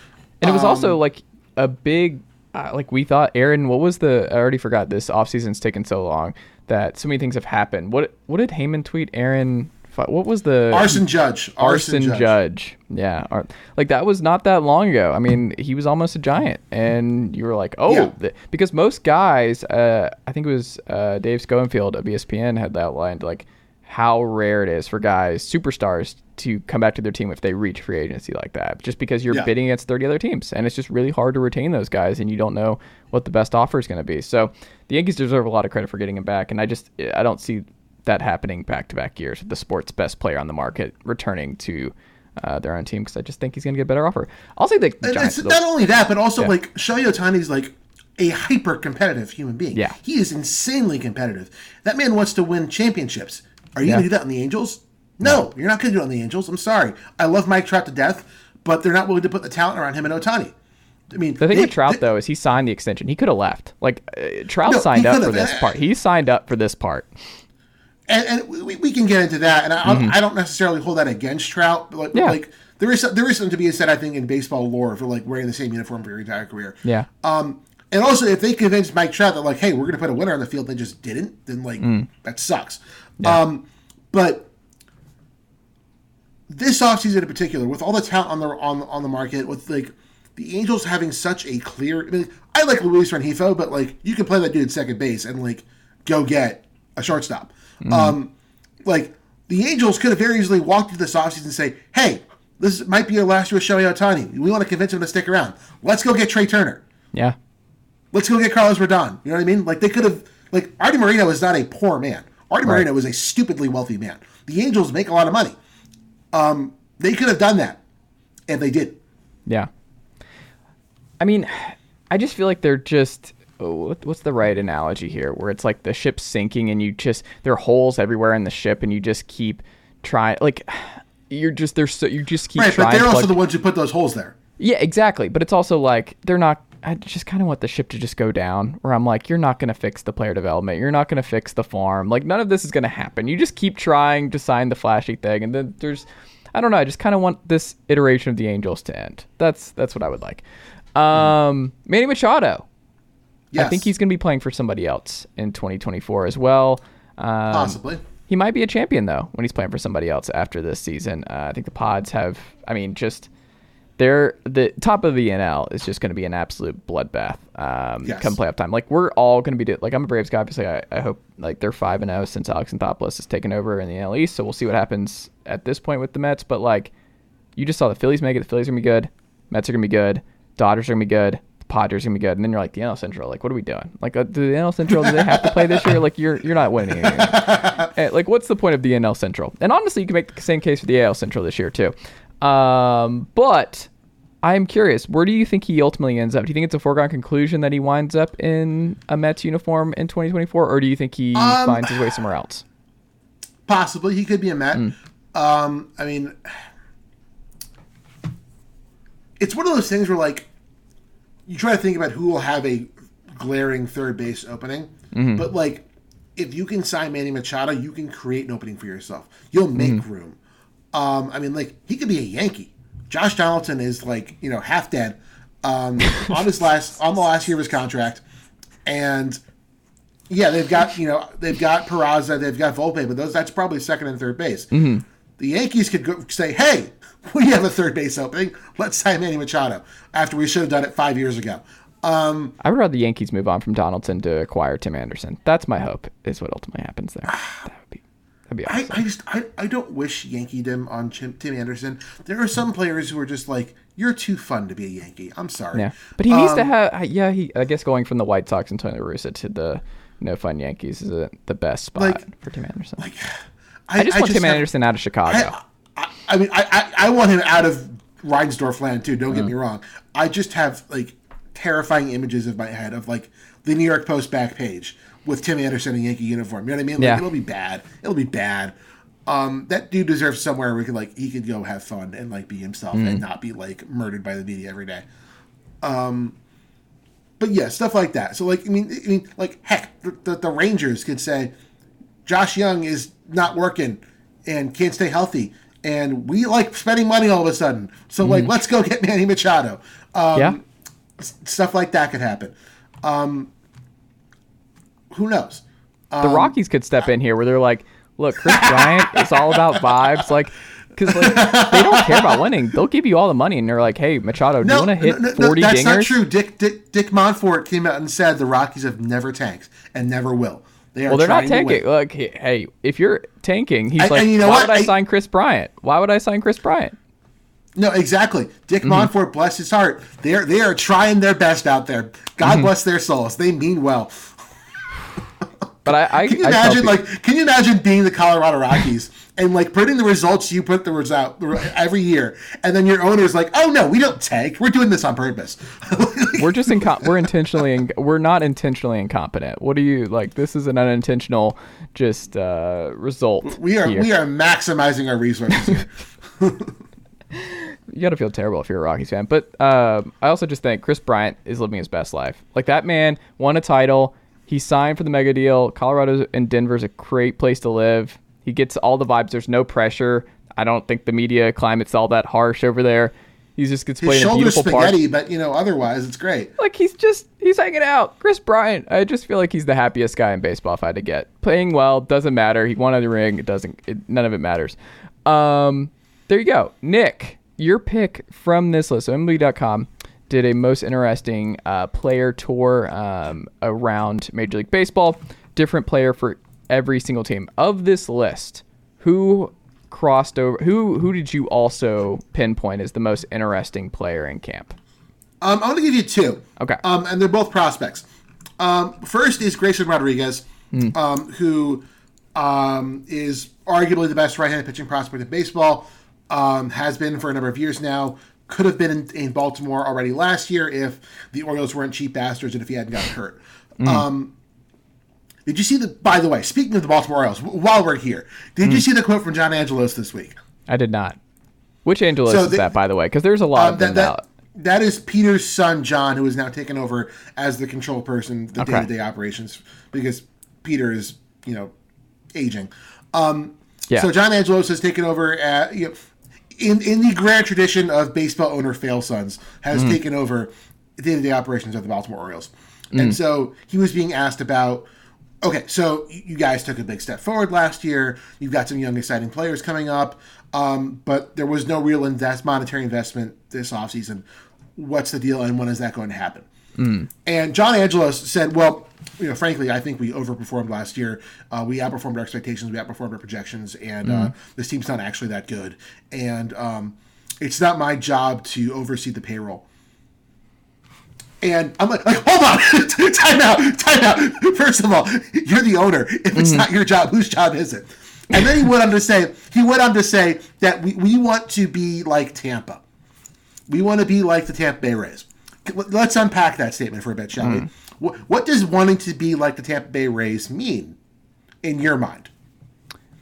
and it was Um, also like a big, uh, like we thought. Aaron, what was the? I already forgot. This off season's taken so long that so many things have happened. What what did Heyman tweet? Aaron, what was the Arson Judge. Arson Judge. Yeah, Ar- like that was not that long ago. I mean, he was almost a giant, and you were like, oh, Yeah. th- because most guys, uh, I think it was uh, Dave Schoenfield of ESPN had outlined like how rare it is for guys, superstars, to come back to their team if they reach free agency like that, just because you're Yeah. bidding against 30 other teams, and it's just really hard to retain those guys, and you don't know what the best offer is going to be. So the Yankees deserve a lot of credit for getting him back, and I just I don't see that happening back to back years with the sport's best player on the market returning to uh, their own team because I just think he's going to get a better offer. I'll say the And Giants. it's not only that, but also Yeah. like Shohei Ohtani's like a hyper competitive human being. Yeah. he is insanely competitive. That man wants to win championships. Are you Yeah. going to do that on the Angels? No, you're not going to do it on the Angels. I'm sorry. I love Mike Trout to death, but they're not willing to put the talent around him and Ohtani. I mean, the thing they- with Trout they- though is he signed the extension. He could have left. Like uh, Trout No, signed up for this part. He signed up for this part. And, and we, we can get into that. And I, I don't necessarily hold that against Trout, but like, Mm-hmm. Yeah. like there is there is something to be said, I think, in baseball lore for like wearing the same uniform for your entire career. Yeah. Um, and also, if they convinced Mike Trout that like, hey, we're going to put a winner on the field, they just didn't, then like Mm. that sucks. Um, but this offseason in particular, with all the talent on the on on the market, with like the Angels having such a clear, I mean, I like Luis Rengifo, but like you can play that dude at second base and like go get a shortstop. Um, like the Angels could have very easily walked into this offseason and say, hey, this might be your last year with Shohei Ohtani. We want to convince him to stick around. Let's go get Trea Turner. Yeah. Let's go get Carlos Rodon. You know what I mean? Like they could have like Artie Moreno is not a poor man. Artie Right. Moreno is a stupidly wealthy man. The Angels make a lot of money. Um, they could have done that, and they did. Yeah. I mean, I just feel like they're just oh, what's the right analogy here? Where it's like the ship's sinking and you just there are holes everywhere in the ship and you just keep trying like [sighs] you're just there's so you just keep trying. Right, trying. but they're also plug- the ones who put those holes there. yeah, exactly. But it's also like they're not. I just kind of want the ship to just go down. Where I'm like, you're not going to fix the player development. You're not going to fix the farm. Like none of this is going to happen. You just keep trying to sign the flashy thing, and then there's, I don't know. I just kind of want this iteration of the Angels to end. That's that's what I would like. Um, Manny Machado. Yes, I think he's going to be playing for somebody else in 2024 as well. Um, possibly. he might be a champion though when he's playing for somebody else after this season. Uh, I think the Pods have. I mean, just they're the top of the NL is just going to be an absolute bloodbath. Um, Yes. come playoff time, like we're all going to be do- like I'm a Braves guy. Obviously, I, I hope like they're five and zero since Alex Anthopoulos has taken over in the NL East. So we'll see what happens at this point with the Mets. But like, you just saw the Phillies make it. The Phillies are gonna be good. Mets are gonna be good. Dodgers are gonna be good. Padres gonna be good. And then you're like the NL Central. Like, what are we doing? Like, uh, do the NL Central do they have to play this year? Like, you're you're not winning. Eh, [laughs] like, what's the point of the NL Central? And honestly, you can make the same case for the AL Central this year too. Um, but I'm curious, where do you think he ultimately ends up? Do you think it's a foregone conclusion that he winds up in a Mets uniform in 2024, or do you think he Um, finds his way somewhere else? Possibly, he could be a Met. Hmm. Um, I mean, it's one of those things where like you try to think about who will have a glaring third base opening, Mm-hmm. but like if you can sign Manny Machado, you can create an opening for yourself. You'll make Mm-hmm. room. Um, I mean, like he could be a Yankee. Josh Donaldson is like you know half dead um, [laughs] on his last on the last year of his contract, and yeah, they've got you know they've got Peraza, they've got Volpe, but those that's probably second and third base. Mm-hmm. The Yankees could go, say, "Hey, we have a third base opening. Let's sign Manny Machado." After we should have done it five years ago. Um, I would rather the Yankees move on from Donaldson to acquire Tim Anderson. That's my hope. Is what ultimately happens there. That would be that'd be I, awesome. I just I, I don't wish Yankee Yankeedom on Tim, Tim Anderson. There are some players who are just like, "You're too fun to be a Yankee." I'm sorry. yeah, but he needs to Um, have. Yeah, he. I guess going from the White Sox and Tony La Russa to the no fun Yankees is a, the best spot Like- for Tim Anderson. Like, [sighs] I just want Tim have- Anderson out of Chicago. I, mean, I, I, I want him out of Reinsdorf land too. Don't get Mm. me wrong. I just have like terrifying images of my head of like the New York Post back page with Tim Anderson in Yankee uniform. You know what I mean? Like, Yeah. It'll be bad. It'll be bad. Um, that dude deserves somewhere where he could like he could go have fun and like be himself Mm. and not be like murdered by the media every day. Um, but yeah, stuff like that. So like I mean, I mean, like heck, the, the, the Rangers could say Josh Jung is not working and can't stay healthy, and we like spending money all of a sudden. So like, let's go get Manny Machado. Um, yeah, stuff like that could happen. Um, who knows? the um, Rockies could step in here where they're like, "Look, Kris Bryant it's all about vibes." Like, because like they don't care about winning. They'll give you all the money, and they're like, "Hey, Machado, do you want to hit no, no, forty that's dingers?" not true. Dick, Dick Dick Monfort came out and said the Rockies have never tanked and never will. They are Well, they're not tanking. Look, hey, if you're tanking, he's And- like, and you know why what? would I, I- sign Kris Bryant? Why would I sign Kris Bryant? No, exactly. Dick Mm-hmm. Monfort, bless his heart, they are they are trying their best out there. God Mm-hmm. bless their souls. They mean well. But I, I, Can you I imagine, like, can you imagine being the Colorado Rockies and like putting the results you put the result every year, and then your owner's like, "Oh no, we don't tank. We're doing this on purpose." [laughs] we're just incom- we're intentionally in- we're not intentionally incompetent. What do you like? This is an unintentional just uh, result. we are here. we are maximizing our resources [laughs] you gotta feel terrible if you're a Rockies fan. But uh, I also just think Kris Bryant is living his best life. Like that man won a title. He signed for the mega deal. Colorado and Denver's a great place to live. He gets all the vibes. There's no pressure. I don't think the media climate's all that harsh over there. He just gets played in a beautiful park. spaghetti, but you know, otherwise it's great. Like he's just he's hanging out. Kris Bryant. I just feel like he's the happiest guy in baseball if I had to get. Playing well doesn't matter. He won the ring. It doesn't. It, none of it matters. Um, there you go, Nick. Your pick from this list. So MLB.com did a most interesting uh, player tour um, around Major League Baseball. Different player for every single team of this list. Who crossed over? Who who did you also pinpoint as the most interesting player in camp? Um, I'm going to give you two. Okay. Um, and they're both prospects. Um, first is Grayson Rodriguez, Hmm. um, who um, is arguably the best right-handed pitching prospect in baseball. Um, has been for a number of years now. Could have been in, in Baltimore already last year if the Orioles weren't cheap bastards and if he hadn't gotten hurt. Um, did you see the? By the way, speaking of the Baltimore Orioles, while we're here, did you see the quote from John Angelos this week? I did not. Which Angelos So is that, by the way? Because there's a lot Um, of them that, out. that, that is Peter's son, John, who is now taken over as the control person, the Okay. day-to-day operations, because Peter is, you know, aging. Um, Yeah. So John Angelos has taken over, at, you know, in in the grand tradition of baseball owner fail sons, has Mm. taken over day-to-day operations of the Baltimore Orioles, Mm. and so he was being asked about. Okay, so you guys took a big step forward last year. You've got some young, exciting players coming up, um, but there was no real invest monetary investment this offseason. What's the deal, and when is that going to happen? And John Angelos said, "Well, you know, frankly, I think we overperformed last year. Uh, we outperformed our expectations. We outperformed our projections, and uh, this team's not actually that good. And um, it's not my job to oversee the payroll." And I'm like, like hold on, [laughs] time out, time out. First of all, you're the owner. If it's not your job, whose job is it? And then he went on to say, he went on to say that we, we want to be like Tampa. We want to be like the Tampa Bay Rays. Let's unpack that statement for a bit, shall we? What, what does wanting to be like the Tampa Bay Rays mean in your mind?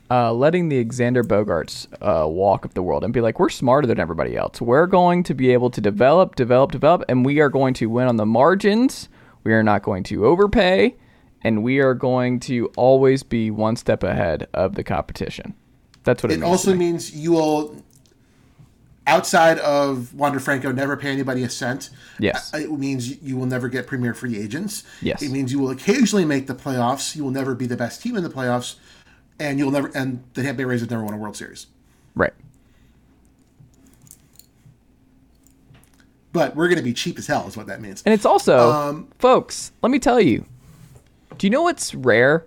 uh, letting the Xander Bogaerts uh, walk of the world and be like, we're smarter than everybody else. We're going to be able to develop, develop, develop, and we are going to win on the margins. We are not going to overpay, and we are going to always be one step ahead of the competition. That's what it, means. It also me. means you will, outside of Wander Franco, never pay anybody a cent. Yes. Uh, It means you will never get premier free agents. Yes. It means you will occasionally make the playoffs. You will never be the best team in the playoffs, and you'll never. And the Tampa Bay Rays have never won a World Series. right. But we're going to be cheap as hell, is what that means. And it's also, Um, folks, let me tell you. Do you know what's rare?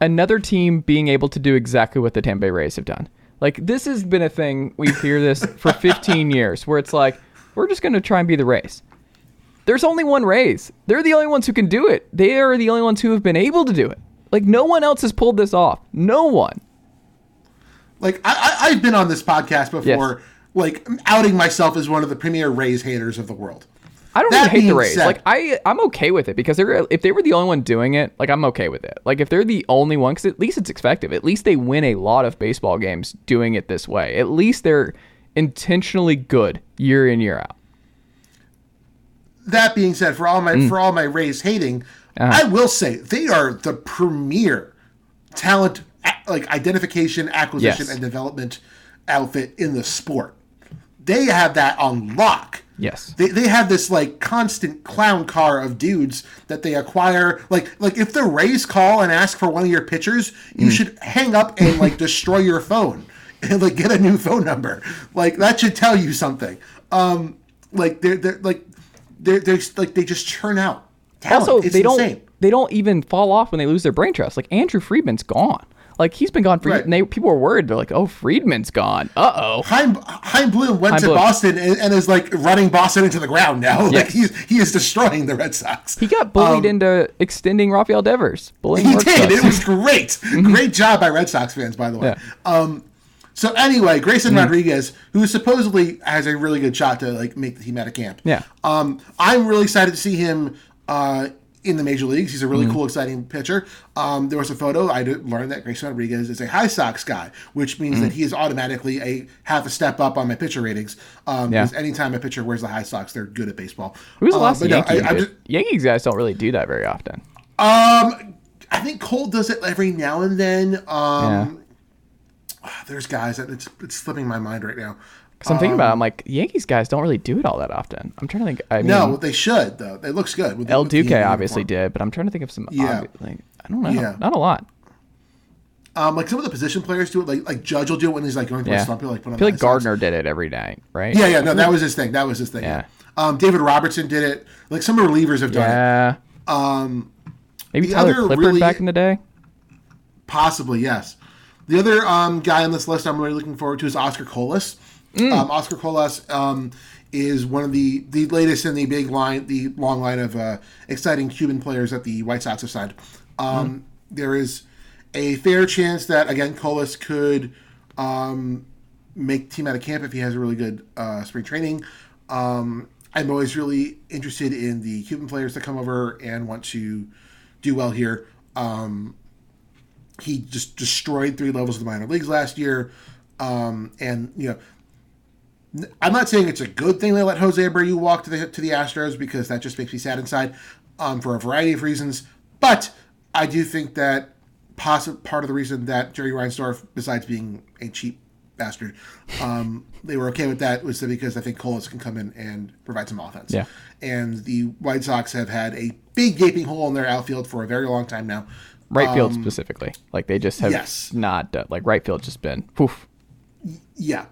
Another team being able to do exactly what the Tampa Bay Rays have done. Like this has been a thing. We hear this for 15 [laughs] years, where it's like we're just going to try and be the race. There's only one race. They're the only ones who can do it. They are the only ones who have been able to do it. Like no one else has pulled this off. No one. like I, I, I've been on this podcast before, like outing myself as one of the premier Rays haters of the world. I don't even hate the Rays. said- like I, I'm okay with it because they're if they were the only one doing it, like I'm okay with it. Like if they're the only one, because at least it's effective. At least they win a lot of baseball games doing it this way. At least they're intentionally good year in year out. That being said, for all Mm. my for all my Rays hating, Uh-huh. I will say they are the premier talent like identification, acquisition, Yes. and development outfit in the sport. They have that on lock. Yes. They, they have this like constant clown car of dudes that they acquire. Like like if the Rays call and ask for one of your pitchers, you Mm. should hang up and like destroy your phone [laughs] and like get a new phone number. Like that should tell you something. Um, like they're they're like they're they're like they just churn out. Talent. Also, It's they don't they don't even fall off when they lose their brain trust. Like Andrew Friedman's gone. Like he's been gone for Right. and they people were worried. They're like, oh, Friedman's gone. Uh oh. Chaim, Chaim Bloom went Chaim to Bloom. Boston and, and is like running Boston into the ground now. [laughs] Like he's he is destroying the Red Sox. He got bullied into extending Rafael Devers. Bullying Um, He did. It was great. [laughs] Great job by Red Sox fans, by the way. Yeah. Um, so anyway, Grayson Rodriguez, who supposedly has a really good shot to like make the team out of camp. Yeah. Um, I'm really excited to see him uh, in the major leagues. He's a Mm-hmm. really cool, exciting pitcher. Um, there was a photo. I learned that Grayson Rodriguez is a high Sox guy, which means Mm. that he is automatically a half a step up on my pitcher ratings. Um, Yeah. Because anytime a pitcher wears the high Sox, they're good at baseball. Who was the Uh, last but no, Yankee? I- just- Yankees guys don't really do that very often. um, I think Cole does it every now and then. Um, there's guys that it's it's slipping my mind right now. Because I'm thinking about, it, I'm like Yankees guys don't really do it all that often. I'm trying to think. I mean, No, they should though. It looks good. With the- El Duque obviously did, but I'm trying to think of some. Yeah. obvi- like, I don't know. Yeah. Not a lot. Um, like some of the position players do it. Like like Judge will do it when he's like going for Yeah. a slump. Like put on I feel like. Gardner did it every night, right? Yeah, yeah. No, that was his thing. That was his thing. Yeah. Um, David Robertson did it. Like some relievers have done it. Yeah. Um, Maybe Tyler other Clippard really- back in the day. Possibly, yes. The other um, guy on this list I'm really looking forward to is Oscar Colas. Mm. Um, Oscar Colas um, is one of the the latest in the big line, the long line of uh, exciting Cuban players that the White Sox have signed. Um, Mm. There is a fair chance that again Colas could um, make team out of camp if he has a really good uh, spring training. Um, I'm always really interested in the Cuban players that come over and want to do well here. Um, he just destroyed three levels of the minor leagues last year, um, and you know, I'm not saying it's a good thing they let Jose Abreu walk to the to the Astros because that just makes me sad inside, um, for a variety of reasons. But I do think that possi- part of the reason that Jerry Reinsdorf, besides being a cheap bastard, um, they were okay with that was because I think Colas can come in and provide some offense. Yeah. And the White Sox have had a big gaping hole in their outfield for a very long time now. Right field specifically. Like they just have yes. not done, like right field just been poof. Yeah.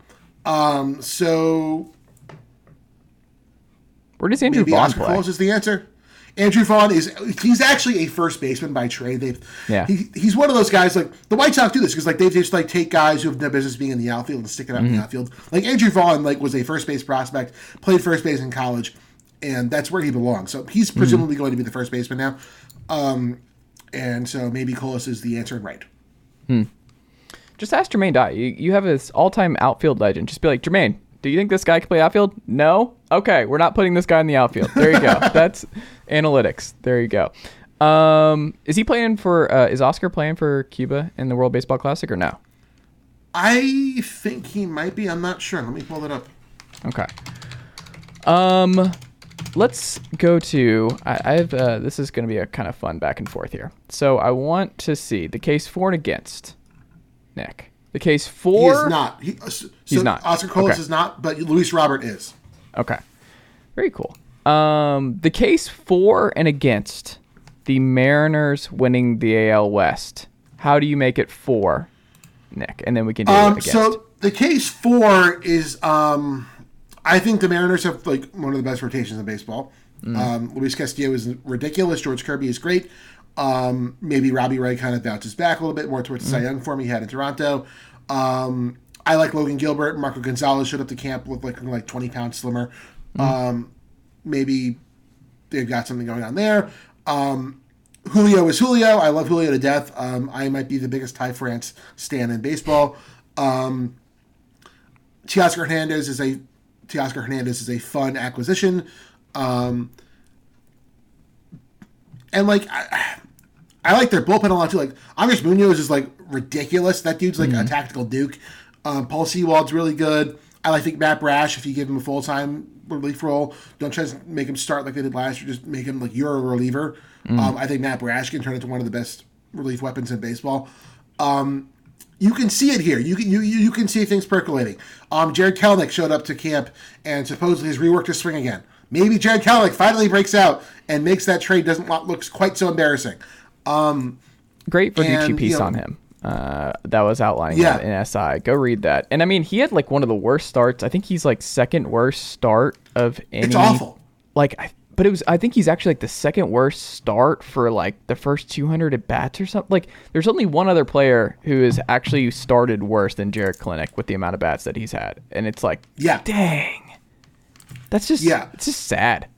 Um, so Where does Andrew Vaughn Oscar play? Colas is the answer. Andrew Vaughn is he's actually a first baseman by trade. They've Yeah. he, he's one of those guys like the White Sox do this because like they just like take guys who have no business being in the outfield and stick it out Mm-hmm. in the outfield. Like Andrew Vaughn like was a first base prospect, played first base in college, and that's where he belongs. So he's Mm-hmm. presumably going to be the first baseman now. Um, and so maybe Colas is the answer and right. Just ask Jermaine Dye. You, you have this all-time outfield legend. Just be like, Jermaine, do you think this guy can play outfield? No. Okay, we're not putting this guy in the outfield. There you go. [laughs] That's analytics. There you go. Um, is he playing for? Uh, is Oscar playing for Cuba in the World Baseball Classic or no? I think he might be. I'm not sure. Let me pull that up. Okay. Um, let's go to. I, I have. Uh, this is going to be a kind of fun back and forth here. So I want to see the case for and against. Nick, the case for He is not. He, uh, so He's not. Oscar Colas Okay. is not, but Luis Robert is. Okay. Very cool. Um, the case for and against the Mariners winning the AL West. How do you make it for, Nick? And then we can do Um, against. so the case for is, um, I think the Mariners have like one of the best rotations in baseball. Mm. Um, Luis Castillo is ridiculous. George Kirby is great. Um, maybe Robbie Ray kind of bounces back a little bit more towards the Cy Mm. Young form he had in Toronto. Um, I like Logan Gilbert. Marco Gonzales showed up to camp looked like like twenty pounds slimmer. Mm. Um, maybe they've got something going on there. Um, Julio is Julio. I love Julio to death. Um, I might be the biggest Ty France stan in baseball. Um, Teoscar Hernandez is a Teoscar Hernandez is a fun acquisition. Um, and like I, I like their bullpen a lot too. Like Andres Munoz is like ridiculous. That dude's like a tactical duke. Um, Paul Sewald's really good. I like think Matt Brash if you give him a full time relief role. Don't try to make him start like they did last year. Just make him like you're a reliever. Um, I think Matt Brash can turn into one of the best relief weapons in baseball. Um, you can see it here. You can you you can see things percolating. Um, Jarred Kelenic showed up to camp and supposedly has reworked his swing again. Maybe Jarred Kelenic finally breaks out and makes that trade doesn't look quite so embarrassing. Great Verducci and, piece you know- on him. Uh, that was outlining Yeah. that in SI. Go read that. And I mean, he had like one of the worst starts. I think he's like second worst start of any. It's awful. Like, I, but it was. I think he's actually like the second worst start for like the first 200 at bats or something. Like, there's only one other player who has actually started worse than Jarred Kelenic with the amount of bats that he's had, and it's like, Yeah. dang, that's just Yeah. it's just sad.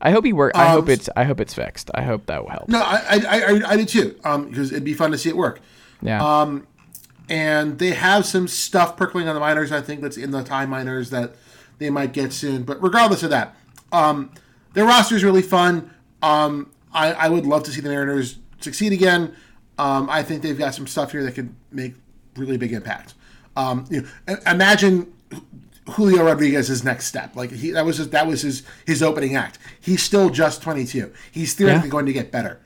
I hope he work. I Um, hope it's. I hope it's fixed. I hope that will help. No, I I, I, I did too. Um, because it'd be fun to see it work. Yeah. Um, and they have some stuff percolating on the minors. I think that's in the time miners that they might get soon. But regardless of that, um, their roster is really fun. Um, I, I would love to see the Mariners succeed again. Um, I think they've got some stuff here that could make really big impact. Um, you know, imagine Julio Rodriguez's next step. Like he, that was his, that was his his opening act. He's still just 22. He's theoretically Yeah. going to get better.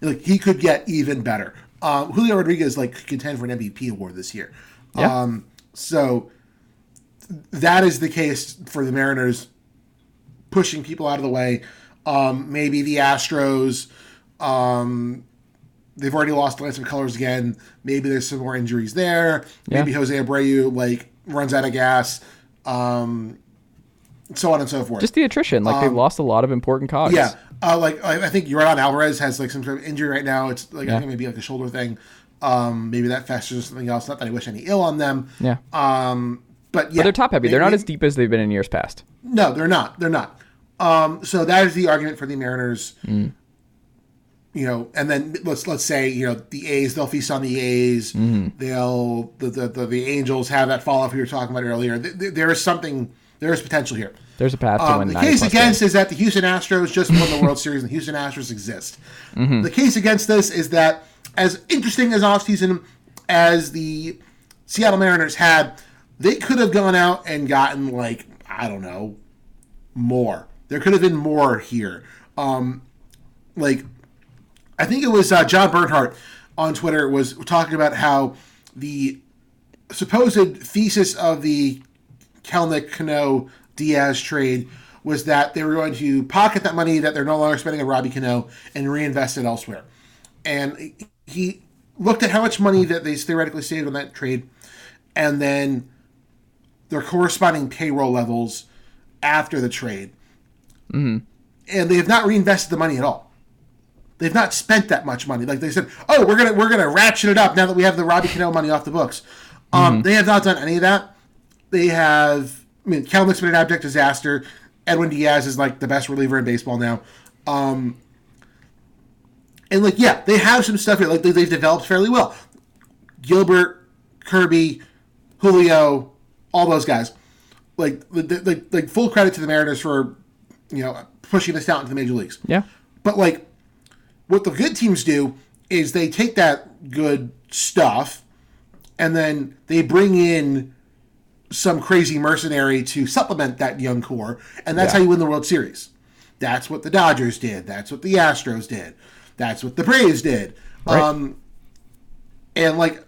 Like he could get even better. Um, Julio Rodriguez like could contend for an MVP award this year. Yeah. Um, so that is the case for the Mariners pushing people out of the way. Um, maybe the Astros. Um, they've already lost Lance McCullers again. Maybe there's some more injuries there. Maybe Jose Abreu like runs out of gas. Um, so on and so forth. just the attrition. Like they've lost a lot of important cogs. Um, Yeah, uh, like I I think Yordan Alvarez has like some sort of injury right now. It's like I think maybe like a shoulder thing. Um, maybe that festers or something else. Not that I wish any ill on them. Yeah. Um, but yeah, But they're top heavy. They're not as deep as they've been in years past. No, they're not. They're not. Um, so that is the argument for the Mariners. You know, and then let's let's say you know the A's they'll feast on the A's. They'll the, the the the Angels have that fall off we were talking about earlier. Th- th- There is something. There is potential here. There's a path to Um, win. the case against games. is that the Houston Astros just won the World [laughs] Series and the Houston Astros exist. Mm-hmm. The case against this is that as interesting as offseason as the Seattle Mariners had, they could have gone out and gotten like, I don't know, more. There could have been more here. Um, like I think it was uh, John Bernhardt on Twitter was talking about how the supposed thesis of the Kelenic Cano Diaz trade was that they were going to pocket that money that they're no longer spending on Robbie Cano and reinvest it elsewhere. And he looked at how much money that they theoretically saved on that trade, and then their corresponding payroll levels after the trade. And they have not reinvested the money at all. They've not spent that much money. Like they said, oh, we're gonna we're gonna ratchet it up now that we have the Robbie Cano money off the books. Um, They have not done any of that. They have. I mean, Kelenic's been an abject disaster. Edwin Diaz is like the best reliever in baseball now. Um, and like, yeah, they have some stuff here. Like they, they've developed fairly well. Gilbert, Kirby, Julio, all those guys. Like, like, like full credit to the Mariners for, you know, pushing this out into the major leagues. Yeah. But like, what the good teams do is they take that good stuff, and then they bring in some crazy mercenary to supplement that young core, and that's Yeah. how you win the World Series. That's what the Dodgers did. That's what the Astros did. That's what the Braves did. Right. Um, and like,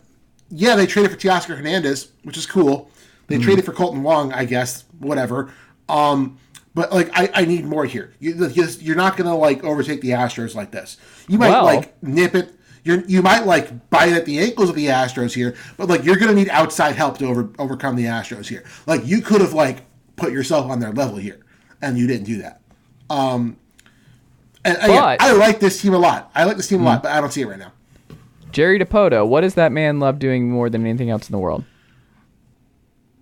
yeah, they traded for Teoscar Hernandez, which is cool. They Mm-hmm. traded for Kolten Wong, I guess, whatever. Um, but like, I, I need more here. You, you- you're not gonna like overtake the Astros like this. You might Well- like nip it. You're, you might like bite at the ankles of the Astros here, but like you're gonna need outside help to over, overcome the Astros here. Like you could have like put yourself on their level here, and you didn't do that. Um, and again, But- I like this team a lot. I like this team a lot, but I don't see it right now. Jerry Dipoto, what does that man love doing more than anything else in the world?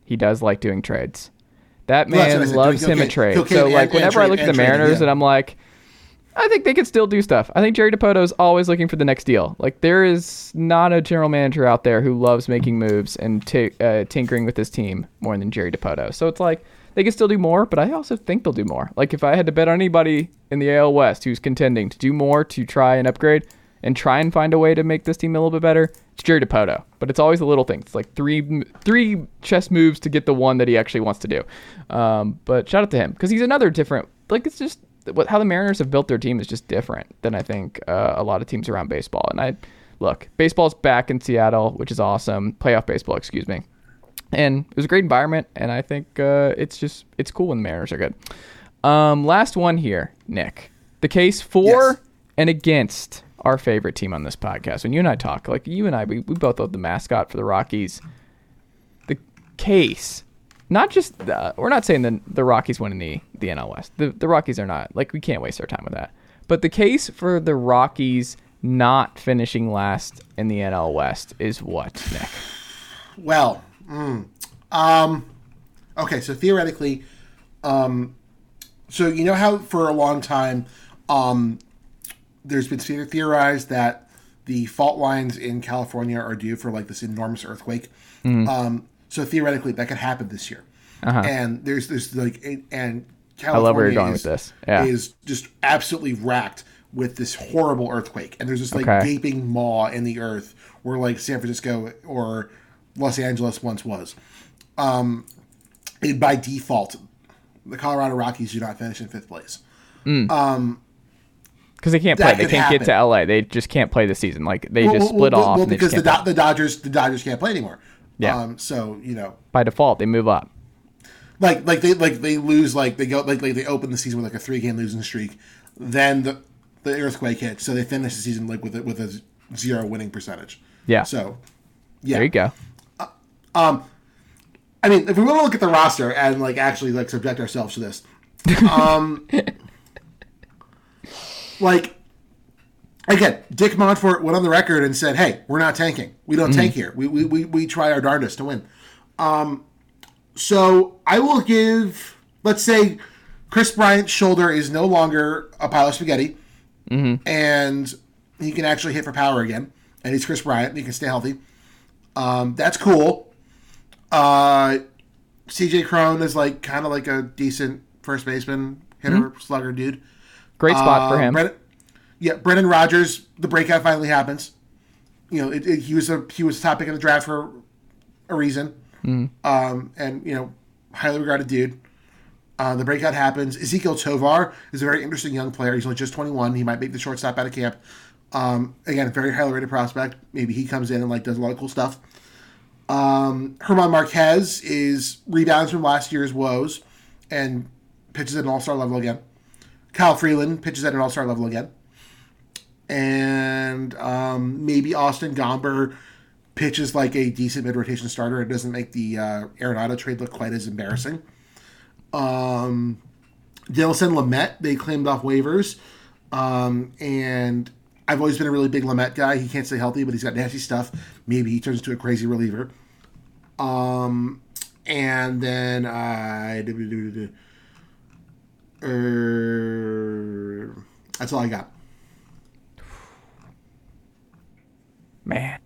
He does like doing trades. That man said. loves him a trade. he'll so like and whenever I look at the Mariners and I'm like, I think they could still do stuff. I think Jerry Dipoto is always looking for the next deal. Like there is not a general manager out there who loves making moves and t- uh, tinkering with his team more than Jerry Dipoto. So it's like they can still do more, but I also think they'll do more. Like if I had to bet on anybody in the AL West who's contending to do more to try and upgrade and try and find a way to make this team a little bit better, it's Jerry Dipoto. But it's always the little things. It's like three three chess moves to get the one that he actually wants to do. Um, but shout out to him because he's another different. Like it's just what how the Mariners have built their team is just different than I think uh, a lot of teams around baseball. And I look, baseball's back in Seattle, which is awesome. Playoff baseball, excuse me. And it was a great environment, and I think uh, it's just it's cool when the Mariners are good. Um, last one here, Nick. The case for Yes. and against our favorite team on this podcast. When you and I talk, like you and I, we, we both love the mascot for the Rockies. The case, not just the, we're not saying the the Rockies winning the the NL West. The the Rockies are not like we can't waste our time with that. But the case for the Rockies not finishing last in the NL West is what, Nick? Well, mm, um, okay. So theoretically, um, so you know how for a long time, um, there's been theorized that the fault lines in California are due for like this enormous earthquake. Um, so theoretically, that could happen this year. And there's this like and California love where you're going is, with this. Yeah. is just absolutely racked with this horrible earthquake, and there's this like Okay. gaping maw in the earth where like San Francisco or Los Angeles once was. Um, by default, the Colorado Rockies do not finish in fifth place. Because they can't play. They can't get to. LA. They just can't play the season. Like they Well, just split well, off. well, and they because the, Do- the Dodgers the Dodgers can't play anymore. Yeah. Um, so you know, By default, they move up. like like they like they lose like they go like, like they open the season with like a three game losing streak, then the the earthquake hits, so they finish the season like with a, with a zero winning percentage. Yeah. So yeah, There you go. Um i mean, if we want to look at the roster and like actually like subject ourselves to this, um, [laughs] like again, Dick Monfort went on the record and said, "Hey, we're not tanking. We don't tank here. We, we we we try our darndest to win." Um, so I will give, let's say, Kris Bryant's shoulder is no longer a pile of spaghetti, and he can actually hit for power again, and he's Kris Bryant. And he can stay healthy. Um, that's cool. Uh, CJ Cron is like kind of like a decent first baseman, hitter, slugger dude. Great spot for Uh, him. Brennan, yeah, Brendan Rodgers. The breakout finally happens. You know, it, it, he was a he was a top pick in the draft for a reason. Um, and you know, highly regarded dude. Uh, the breakout happens. Ezequiel Tovar is a very interesting young player. He's only just 21. He might make the shortstop out of camp. Um, again, very highly rated prospect. Maybe he comes in and like does a lot of cool stuff. Um, German Marquez is rebounds from last year's woes and pitches at an all star level again. Kyle Freeland pitches at an all star level again. And um, maybe Austin Gomber pitches like a decent mid rotation starter. It doesn't make the uh, Arenado trade look quite as embarrassing. Um, Dilson Lamet, they claimed off waivers. Um, and I've always been a really big Lamet guy. He can't stay healthy, but he's got nasty stuff. Maybe he turns into a crazy reliever. Um, and then I. Uh, Uh, that's all I got. Man.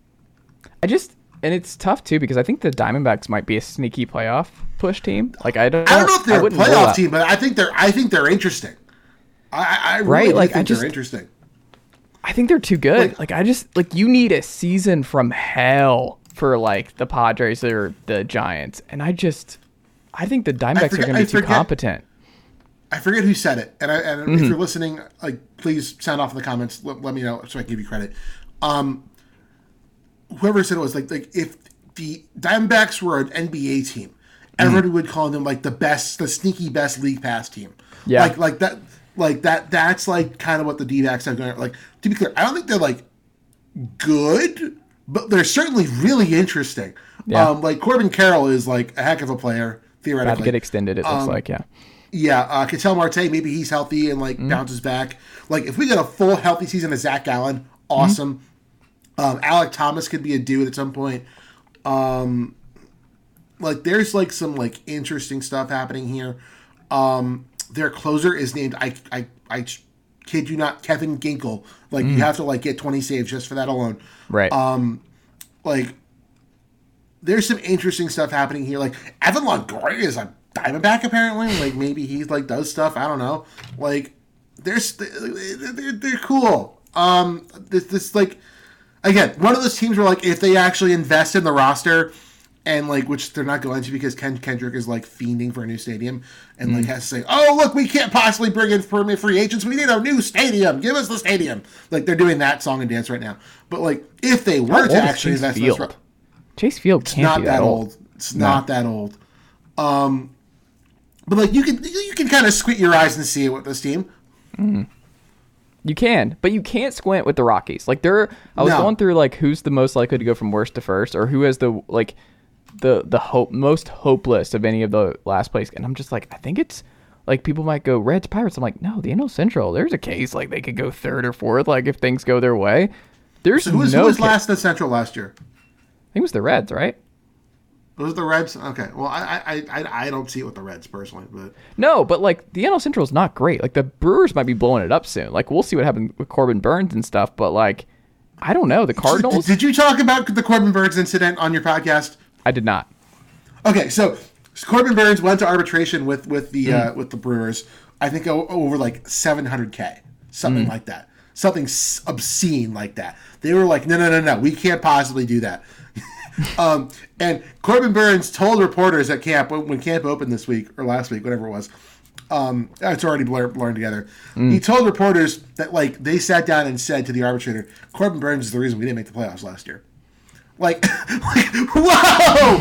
I just and it's tough too because I think the Diamondbacks might be a sneaky playoff push team. Like I don't I don't know if they're a playoff team, but I think they're. I think they're interesting. I, I I really Right, like, I think just- they're interesting. I think they're too good. Like- Like, I just like you need a season from hell for like the Padres or the Giants, and I just I think the Diamondbacks forget- are going to be too competent. I forget who said it, and, I, and Mm-hmm. if you're listening, like please sound off in the comments. Let, let me know so I can give you credit. Um, whoever said it was like like if the Diamondbacks were an NBA team, Mm-hmm. everybody would call them like the best, the sneaky best league pass team. Yeah. like like that, like that. That's like kind of what the D-backs have going. Like to be clear, I don't think they're like good, but they're certainly really interesting. Yeah. Um, like Corbin Carroll is like a heck of a player theoretically. About to get extended, it looks Um, like yeah. Yeah, uh, Ketel Marte, maybe he's healthy and Mm-hmm. like bounces back. Like if we get a full healthy season of Zac Gallen, awesome. Mm-hmm. Um, Alek Thomas could be a dude at some point. Um, like there's like some like interesting stuff happening here. Um, their closer is named I I I kid you not Kevin Ginkel. Like Mm. you have to like get 20 saves just for that alone Right. um, like there's some interesting stuff happening here. Like Evan Longoria is a Diamondback apparently. Like maybe he like does stuff. I don't know. Like there's they're, they're cool. Um, this this like again one of those teams where like if they actually invest in the roster. And like, which they're not going to because Ken Kendrick is like fiending for a new stadium, and like has to say, "Oh, look, we can't possibly bring in permanent free agents. We need a new stadium. Give us the stadium." Like they're doing that song and dance right now. But like, if they were old to actually Chase invest in this, Field? Chase Field can't not be that that old. It's not that old. Um, but like you can you can kind of squint your eyes and see it with this team. You can, but you can't squint with the Rockies. Like they're I was No. going through like who's the most likely to go from worst to first or who has the like the the hope most hopeless of any of the last place and I'm just like I think it's like people might go Reds Pirates. I'm like, no, the NL Central. There's a case like they could go third or fourth, like if things go their way. There's So who was, no who was last in the Central last year? I think it was the Reds, right? Was it the Reds? Okay. Well, I I, I I don't see it with the Reds personally, but No, but like the NL Central is not great. Like the Brewers might be blowing it up soon. Like we'll see what happens with Corbin Burnes and stuff. But like, I don't know. The Cardinals. Did you talk about the Corbin Burnes incident on your podcast? I did not. Okay, so Corbin Burnes went to arbitration with with the uh, Mm. with the Brewers. I think over like 700k, something Mm. like that, something obscene like that. They were like, no, no, no, no, we can't possibly do that. Um, and Corbin Burnes told reporters at camp when when camp opened this week or last week, whatever it was. Um, it's already blur- blurred together. He told reporters that like they sat down and said to the arbitrator, Corbin Burnes is the reason we didn't make the playoffs last year. Like, [laughs] like whoa,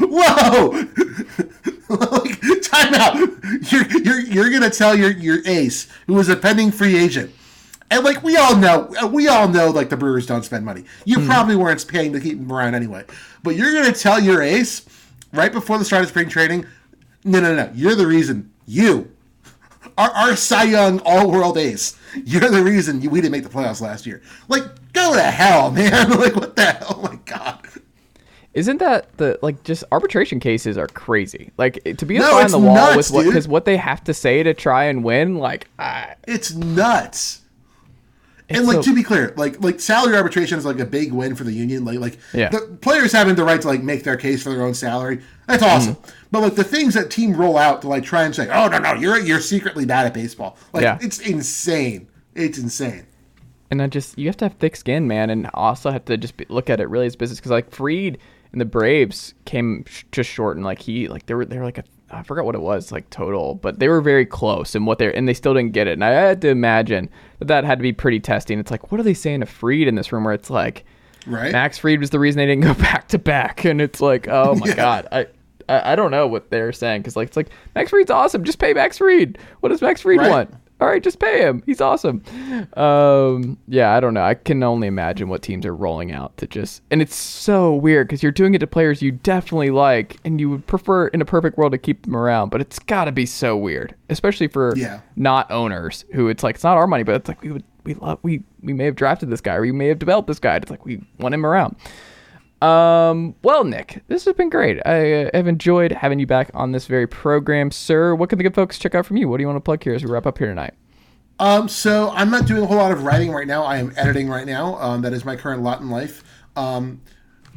whoa, [laughs] like, time out. You're, you're, you're going to tell your, your ace, who is a pending free agent. And like, we all know, uh, we all know, like, the Brewers don't spend money. You hmm. probably weren't paying to keep him around anyway. But you're going to tell your ace right before the start of spring training, no, no, no, you're the reason. You, our, our Cy Young all world ace. You're the reason we didn't make the playoffs last year. Like, go to hell, [laughs] man. like, what the hell? Oh my God. Isn't that the like just arbitration cases are crazy? Like to be a No, fly on the wall nuts, with what because what they have to say to try and win, like I, It's nuts. And like so- to be clear, like like salary arbitration is like a big win for the union. Like like Yeah. the players having the right to like make their case for their own salary. That's awesome. Mm-hmm. But like the things that team roll out to like try and say, oh no no, you're you're secretly bad at baseball. Like Yeah. it's insane. It's insane. And I just you have to have thick skin, man, and also have to just be, look at it really as business because like Fried and the Braves came sh- just short, and like he like they were they were like a I forgot what it was like total, but they were very close and what they're and they still didn't get it. And I had to imagine that had to be pretty testing. It's like what are they saying to Fried in this room where it's like Right? Max Fried was the reason they didn't go [laughs] back to back, and it's like oh my [laughs] god, I. I I don't know what they're saying because like it's like Max Fried's awesome. Just pay Max Fried. What does Max Fried Right. want? All right, just pay him. He's awesome. Um, yeah, I don't know. I can only imagine what teams are rolling out to just, and it's so weird because you're doing it to players you definitely like, and you would prefer in a perfect world to keep them around, but it's got to be so weird, especially for Yeah. not owners who it's like it's not our money, but it's like we would we love we we may have drafted this guy or we may have developed this guy. It's like we want him around. Um, well, Nick, this has been great. I uh, have enjoyed having you back on this very program, sir. What can the good folks check out from you? What do you want to plug here as we wrap up here tonight? Um, so I'm not doing a whole lot of writing right now. I am editing right now. Um, that is my current lot in life. Um,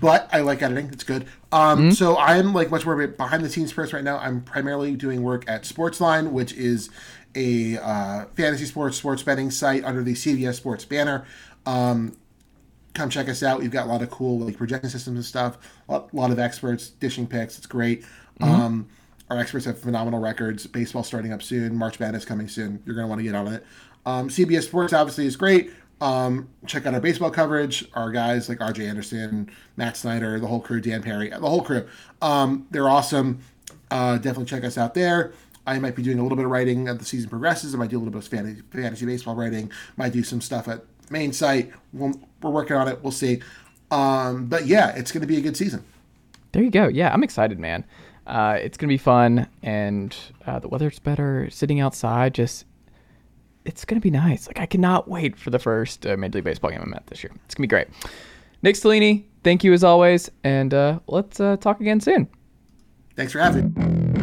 but I like editing. It's good. Um, so I'm like much more of a behind the scenes person right now. I'm primarily doing work at Sportsline, which is a uh, fantasy sports sports betting site under the CBS Sports banner. Um, come check us out. We've got a lot of cool like projection systems and stuff. A lot, of experts dishing picks. It's great. Um, our experts have phenomenal records. Baseball starting up soon. March Madness coming soon. You're gonna want to get on it. Um, CBS Sports obviously is great. Um, check out our baseball coverage. Our guys like RJ Anderson, Matt Snyder, the whole crew, Dan Perry, the whole crew. Um, they're awesome. Uh, definitely check us out there. I might be doing a little bit of writing as the season progresses. I might do a little bit of fantasy, fantasy baseball writing. Might do some stuff at main site. We'll, we're working on it. We'll see. Um, but yeah, it's going to be a good season. There you go. Yeah, I'm excited, man. Uh, it's gonna be fun, and uh, the weather's better. Sitting outside, just it's gonna be nice. Like I cannot wait for the first uh, Major League Baseball game I'm at this year. It's gonna be great. Nick Stellini, thank you as always, and uh, let's uh, talk again soon. Thanks for having me.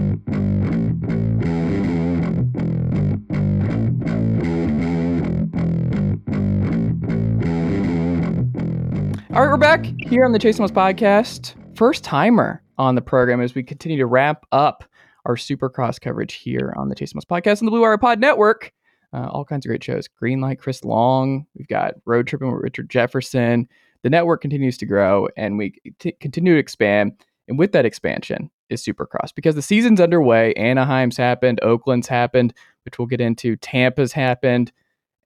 All right, we're back here on the Chase Thomas podcast. First timer on the program as we continue to wrap up our Supercross coverage here on the Chase Thomas podcast and the Blue Wire Pod Network. Uh, all kinds of great shows. Greenlight, Chris Long. We've got Road Tripping with Richard Jefferson. The network continues to grow and we t- continue to expand. And with that expansion is Supercross because the season's underway. Anaheim's happened, Oakland's happened, which we'll get into. Tampa's happened.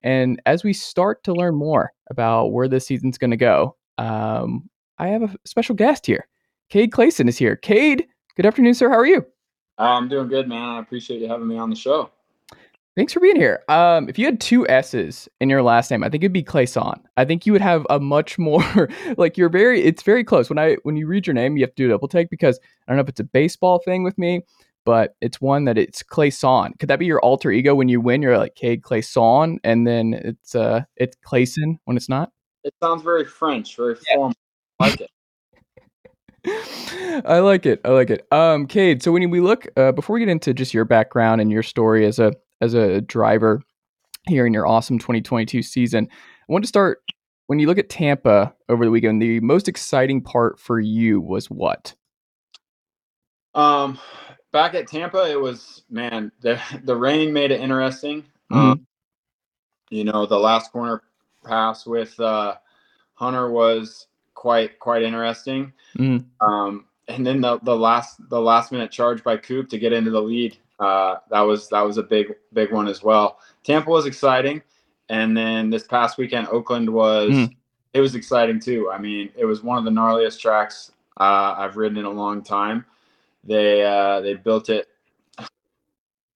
And as we start to learn more about where this season's going to go, um, I have a special guest here. Cade Clason is here. Cade, good afternoon, sir. How are you? I'm doing good, man. I appreciate you having me on the show. Thanks for being here. Um, if you had two S's in your last name, I think it'd be Clayson. I think you would have a much more [laughs] like you're very. It's very close. When I when you read your name, you have to do a double take because I don't know if it's a baseball thing with me, but it's one that it's Clayson. Could that be your alter ego when you win? You're like Cade Clayson, and then it's uh it's Clayson when it's not. It sounds very French, very formal. I like it. [laughs] I like it. I like it. Um, Cade. So when we look uh, before we get into just your background and your story as a as a driver here in your awesome 2022 season, I want to start when you look at Tampa over the weekend. The most exciting part for you was what? Um, back at Tampa, it was man. The [laughs] the rain made it interesting. Um, you know, the last corner pass with uh, Hunter was quite quite interesting. Mhm. Um, and then the the last the last minute charge by Coop to get into the lead. Uh, that was that was a big big one as well. Tampa was exciting, and then this past weekend Oakland was Mm. it was exciting too. I mean, it was one of the gnarliest tracks uh, I've ridden in a long time. They uh, they built it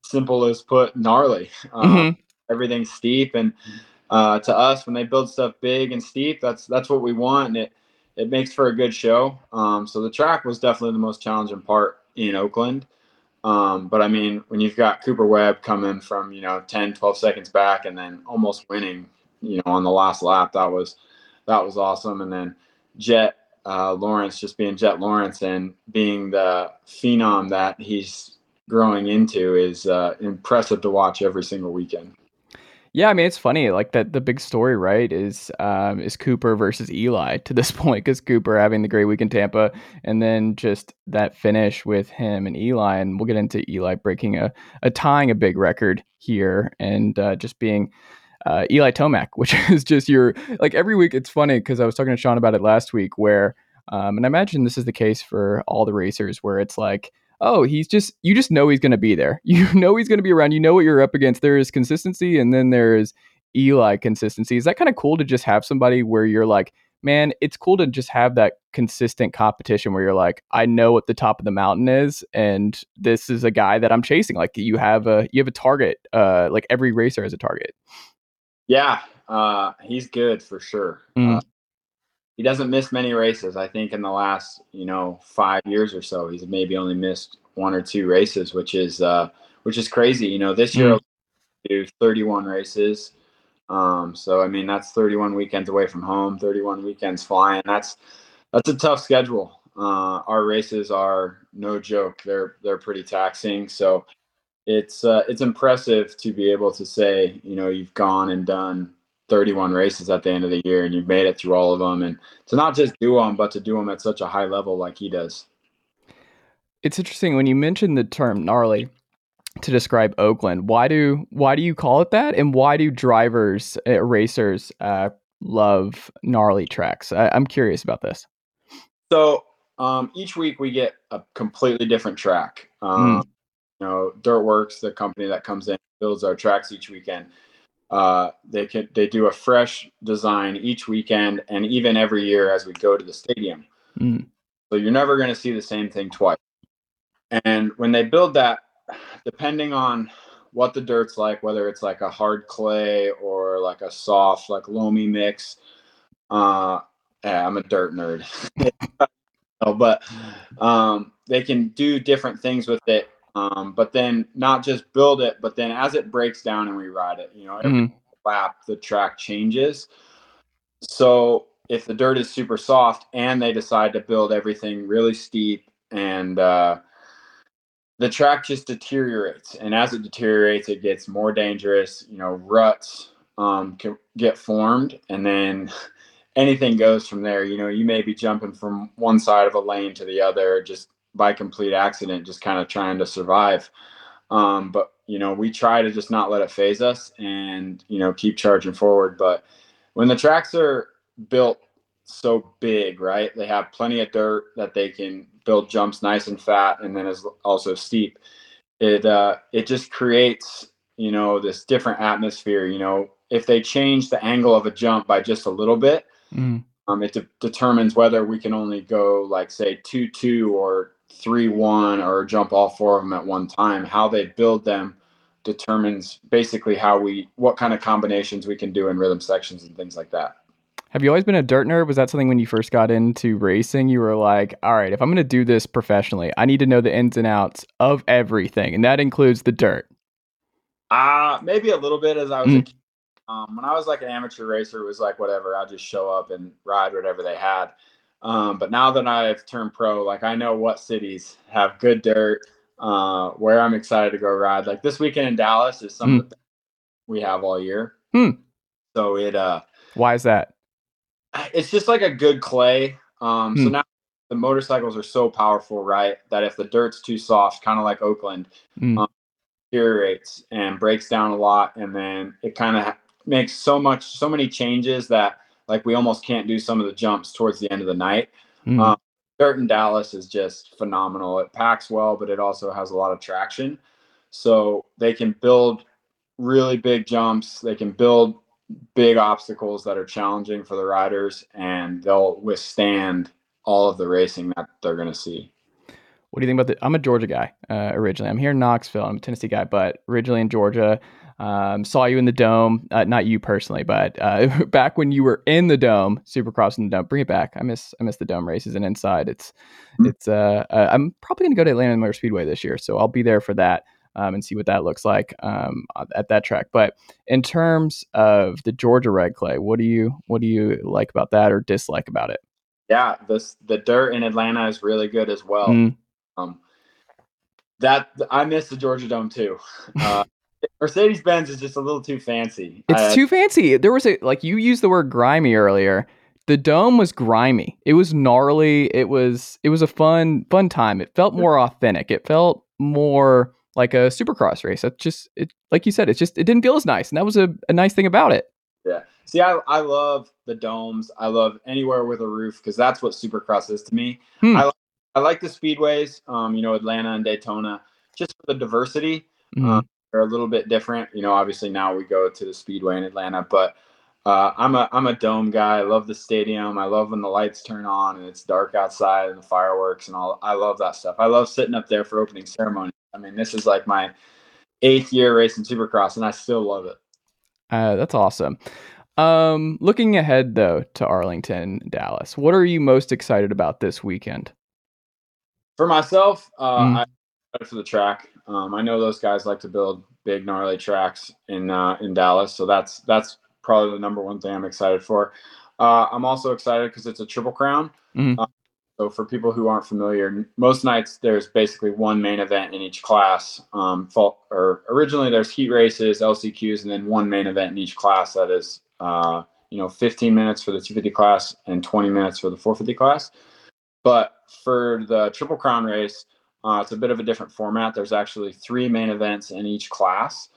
simple as put gnarly. Um, Mhm. Everything's steep, and uh, to us, when they build stuff big and steep, that's that's what we want, and it it makes for a good show. Um, so the track was definitely the most challenging part in Oakland. Um, but I mean, when you've got Cooper Webb coming from, you know, 10, 12 seconds back and then almost winning, you know, on the last lap, that was, that was awesome. And then Jett, uh, Lawrence just being Jett Lawrence and being the phenom that he's growing into is, uh, impressive to watch every single weekend. Yeah, I mean it's funny. Like that, the big story, right, is um, is Cooper versus Eli to this [laughs] point because Cooper having the great week in Tampa, and then just that finish with him and Eli, and we'll get into Eli breaking a, a tying a big record here, and uh, just being uh, Eli Tomac, [laughs] which is just your like every week. It's funny because I was talking to Sean about it last week, where um, and I imagine this is the case for all the racers, where it's like oh, he's just you just know he's going to be there. [laughs] You know he's going to be around. You know what you're up against. There is consistency, and then there is Eli consistency. Is that kind of cool to just have somebody where you're like, man, it's cool to just have that consistent competition where you're like, I know what the top of the mountain is, and this is a guy that I'm chasing. Like you have a you have a target. Uh, like every racer has a target. Yeah, uh, he's good for sure. Mm. Uh, he doesn't miss many races. I think in the last, you know, five years or so, he's maybe only missed one or two races, which is uh, which is crazy. You know, this year Mm. do 31 races. Um, so I mean, that's 31 weekends away from home, 31 weekends flying. That's that's a tough schedule. Uh, our races are no joke. They're they're pretty taxing. So it's uh, it's impressive to be able to say, you know, you've gone and done 31 races at the end of the year and you've made it through all of them, and to not just do them, but to do them at such a high level like he does. It's interesting when you mentioned the term gnarly to describe Oakland. Why do why do you call it that, and why do drivers, uh, racers, uh, love gnarly tracks? I, I'm curious about this. So um, each week we get a completely different track. Um, You know, Dirt Wurx, the company that comes in builds our tracks each weekend. Uh, they can they do a fresh design each weekend and even every year as we go to the stadium. Mm. So you're never going to see the same thing twice. And when they build that, depending on what the dirt's like, whether it's like a hard clay or like a soft, like loamy mix, uh, yeah, I'm a dirt nerd. [laughs] No, but um, they can do different things with it. Um, but then not just build it, but then as it breaks down and we ride it, you know, every Mhm. lap the track changes. So if the dirt is super soft and they decide to build everything really steep and uh, the track just deteriorates, and as it deteriorates, it gets more dangerous. You know, ruts um, can get formed, and then [laughs] anything goes from there. You know, you may be jumping from one side of a lane to the other just by complete accident, just kind of trying to survive. Um, but you know, we try to just not let it phase us and you know keep charging forward. But when the tracks are built so big, right? They have plenty of dirt that they can build jumps nice and fat, and then is also steep. It uh, it just creates you know this different atmosphere. You know, if they change the angle of a jump by just a little bit, Mm. um, it de- determines whether we can only go like say two two or three one or jump all four of them at one time. How they build them determines basically how we what kind of combinations we can do in rhythm sections and things like that. Have you always been a dirt nerd? Was that something when you first got into racing? You were like, all right, if I'm going to do this professionally, I need to know the ins and outs of everything, and that includes the dirt. Uh maybe a little bit as I was a Mm. kid. Um, when I was like an amateur racer, it was like whatever. I'll just show up and ride whatever they had. Um, but now that I've turned pro, like I know what cities have good dirt, uh, where I'm excited to go ride. Like this weekend in Dallas is some of we have all year. Hmm. So it uh Why is that? it's just like a good clay. Um, so Hmm. now the motorcycles are so powerful, right? That if the dirt's too soft, kind of like Oakland, Hmm. um, deteriorates and breaks down a lot, and then it kind of makes so much, so many changes that like we almost can't do some of the jumps towards the end of the night. Mm. Um, dirt in Dallas is just phenomenal. It packs well, but it also has a lot of traction. So they can build really big jumps. They can build big obstacles that are challenging for the riders, and they'll withstand all of the racing that they're going to see. What do you think about the? I'm a Georgia guy uh, originally. I'm here in Knoxville. I'm a Tennessee guy, but originally in Georgia. Um, saw you in the dome, uh, not you personally, but uh, [laughs] back when you were in the dome, Supercross in the dome. Bring it back. I miss I miss the dome races and inside. It's Mhm. it's. Uh, uh, I'm probably gonna go to Atlanta Motor Speedway this year, so I'll be there for that um, and see what that looks like um, at that track. But in terms of the Georgia red clay, what do you what do you like about that or dislike about it? Yeah, this the dirt in Atlanta is really good as well. Mm, Um, that I miss the Georgia Dome too. [laughs] Uh, Mercedes Benz is just a little too fancy. It's I- too fancy. There was a like you used the word grimy earlier. The dome was grimy. It was gnarly. It was it was a fun fun time. It felt more authentic. It felt more like a supercross race. It just it like you said, it just it didn't feel as nice. And that was a, a nice thing about it. Yeah. See, I, I love the domes. I love anywhere with a roof because that's what Supercross is to me. Hmm. I, I like the speedways, um, you know, Atlanta and Daytona, just for the diversity. Mhm. Um, they're a little bit different. You know, obviously now we go to the speedway in Atlanta, but uh, I'm a I'm a dome guy. I love the stadium. I love when the lights turn on and it's dark outside and the fireworks and all. I love that stuff. I love sitting up there for opening ceremony. I mean, this is like my eighth year racing Supercross, and I still love it. Uh, that's awesome. Um, looking ahead though to Arlington, Dallas, what are you most excited about this weekend? For myself, uh, Mm. Excited for the track. Um, I know those guys like to build big, gnarly tracks in uh, in Dallas, so that's that's probably the number one thing I'm excited for. Uh, I'm also excited because it's a triple crown. Mhm. Uh, so for people who aren't familiar, most nights there's basically one main event in each class. Um, or originally there's heat races, LCQs, and then one main event in each class. That is, uh, you know, 15 minutes for the 250 class and 20 minutes for the 450 class. But for the Triple Crown race, uh, it's a bit of a different format. There's actually three main events in each class.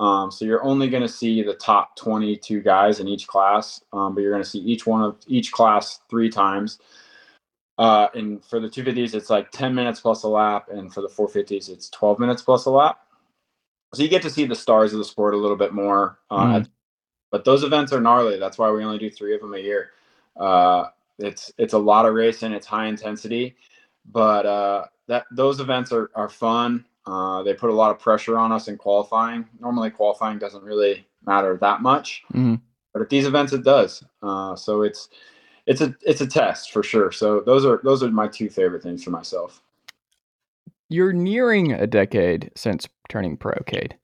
Um, so you're only going to see the top 22 guys in each class, um, but you're going to see each one of each class three times. Uh, and for the 250s, it's like 10 minutes plus a lap, and for the 450s, it's 12 minutes plus a lap. So you get to see the stars of the sport a little bit more. Uh, Mm. at- but those events are gnarly. That's why we only do three of them a year. Uh, it's it's a lot of racing. It's high intensity, but uh, that those events are are fun. Uh, they put a lot of pressure on us in qualifying. Normally, qualifying doesn't really matter that much, Mhm. but at these events, it does. Uh, so it's it's a it's a test for sure. So those are those are my two favorite things for myself. You're nearing a decade since turning pro, Cade.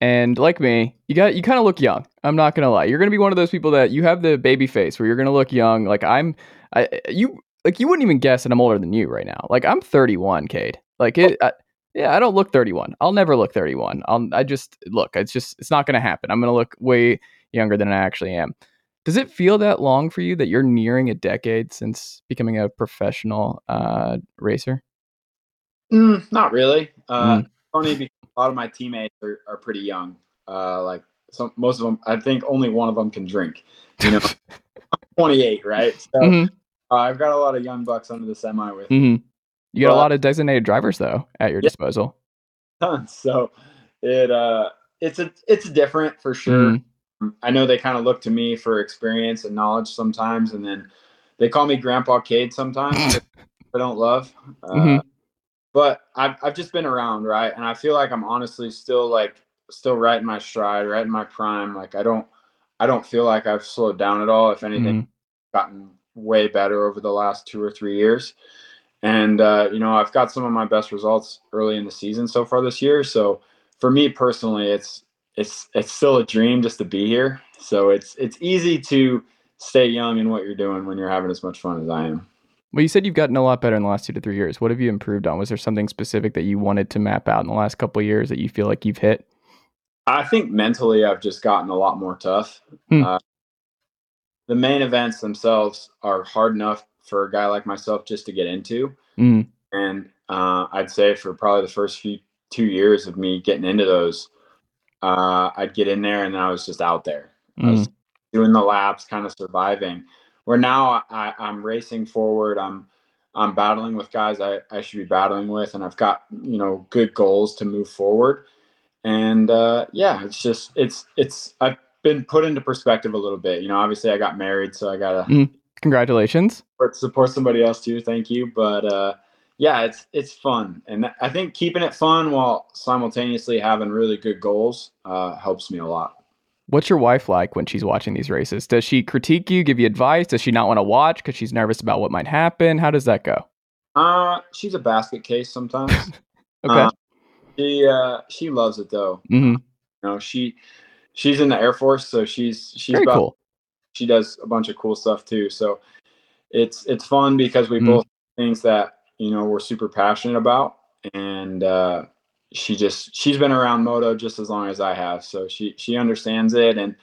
And like me, you got you kind of look young. I'm not gonna lie. You're gonna be one of those people that you have the baby face where you're gonna look young. Like I'm, I you like you wouldn't even guess that I'm older than you right now. Like I'm 31, Cade. Like it, I, yeah, I don't look 31. I'll never look 31. I'll I just look. It's just it's not gonna happen. I'm gonna look way younger than I actually am. Does it feel that long for you that you're nearing a decade since becoming a professional uh, racer? Mm, not really. Uh, Mm. Funny because a lot of my teammates are, are pretty young. Uh, like some most of them, I think only one of them can drink. You know, [laughs] 28, right? So Mhm. Uh, I've got a lot of young bucks under the semi with hmm You got a lot of designated drivers though at your Yeah. disposal. tons. So it uh, it's a it's different for sure. Mhm. I know they kind of look to me for experience and knowledge sometimes, and then they call me Grandpa Cade sometimes. [laughs] I don't love. Uh, Mhm. But I've I've just been around, right? And I feel like I'm honestly still like still right in my stride, right in my prime. Like I don't I don't feel like I've slowed down at all. If anything, Mhm. gotten way better over the last two or three years. And uh, you know, I've got some of my best results early in the season so far this year. So for me personally, it's it's it's still a dream just to be here. So it's it's easy to stay young in what you're doing when you're having as much fun as I am. Well, you said you've gotten a lot better in the last two to three years. What have you improved on? Was there something specific that you wanted to map out in the last couple of years that you feel like you've hit? I think mentally, I've just gotten a lot more tough. Hmm. Uh, the main events themselves are hard enough for a guy like myself just to get into, Mm. and uh, I'd say for probably the first few two years of me getting into those, uh, I'd get in there and I was just out there. I was Mm. doing the laps, kind of surviving. Where now I, I'm racing forward. I'm I'm battling with guys I, I should be battling with, and I've got you know good goals to move forward. And uh, yeah, it's just it's it's I've been put into perspective a little bit. You know, obviously I got married, so I gotta Mm. Congratulations. support, support somebody else too. Thank you, but uh, yeah, it's it's fun, and I think keeping it fun while simultaneously having really good goals uh, helps me a lot. What's your wife like when she's watching these races? Does she critique you, give you advice? Does she not want to watch because she's nervous about what might happen? How does that go? Uh, she's a basket case sometimes. [laughs] Okay. Uh, she uh, she loves it though. Mm-hmm. You know, she she's in the Air Force, so she's she's Very about cool. she does a bunch of cool stuff too. So it's it's fun because we Mhm. both things that you know we're super passionate about, and uh, she just she's been around moto just as long as I have, so she she understands it, and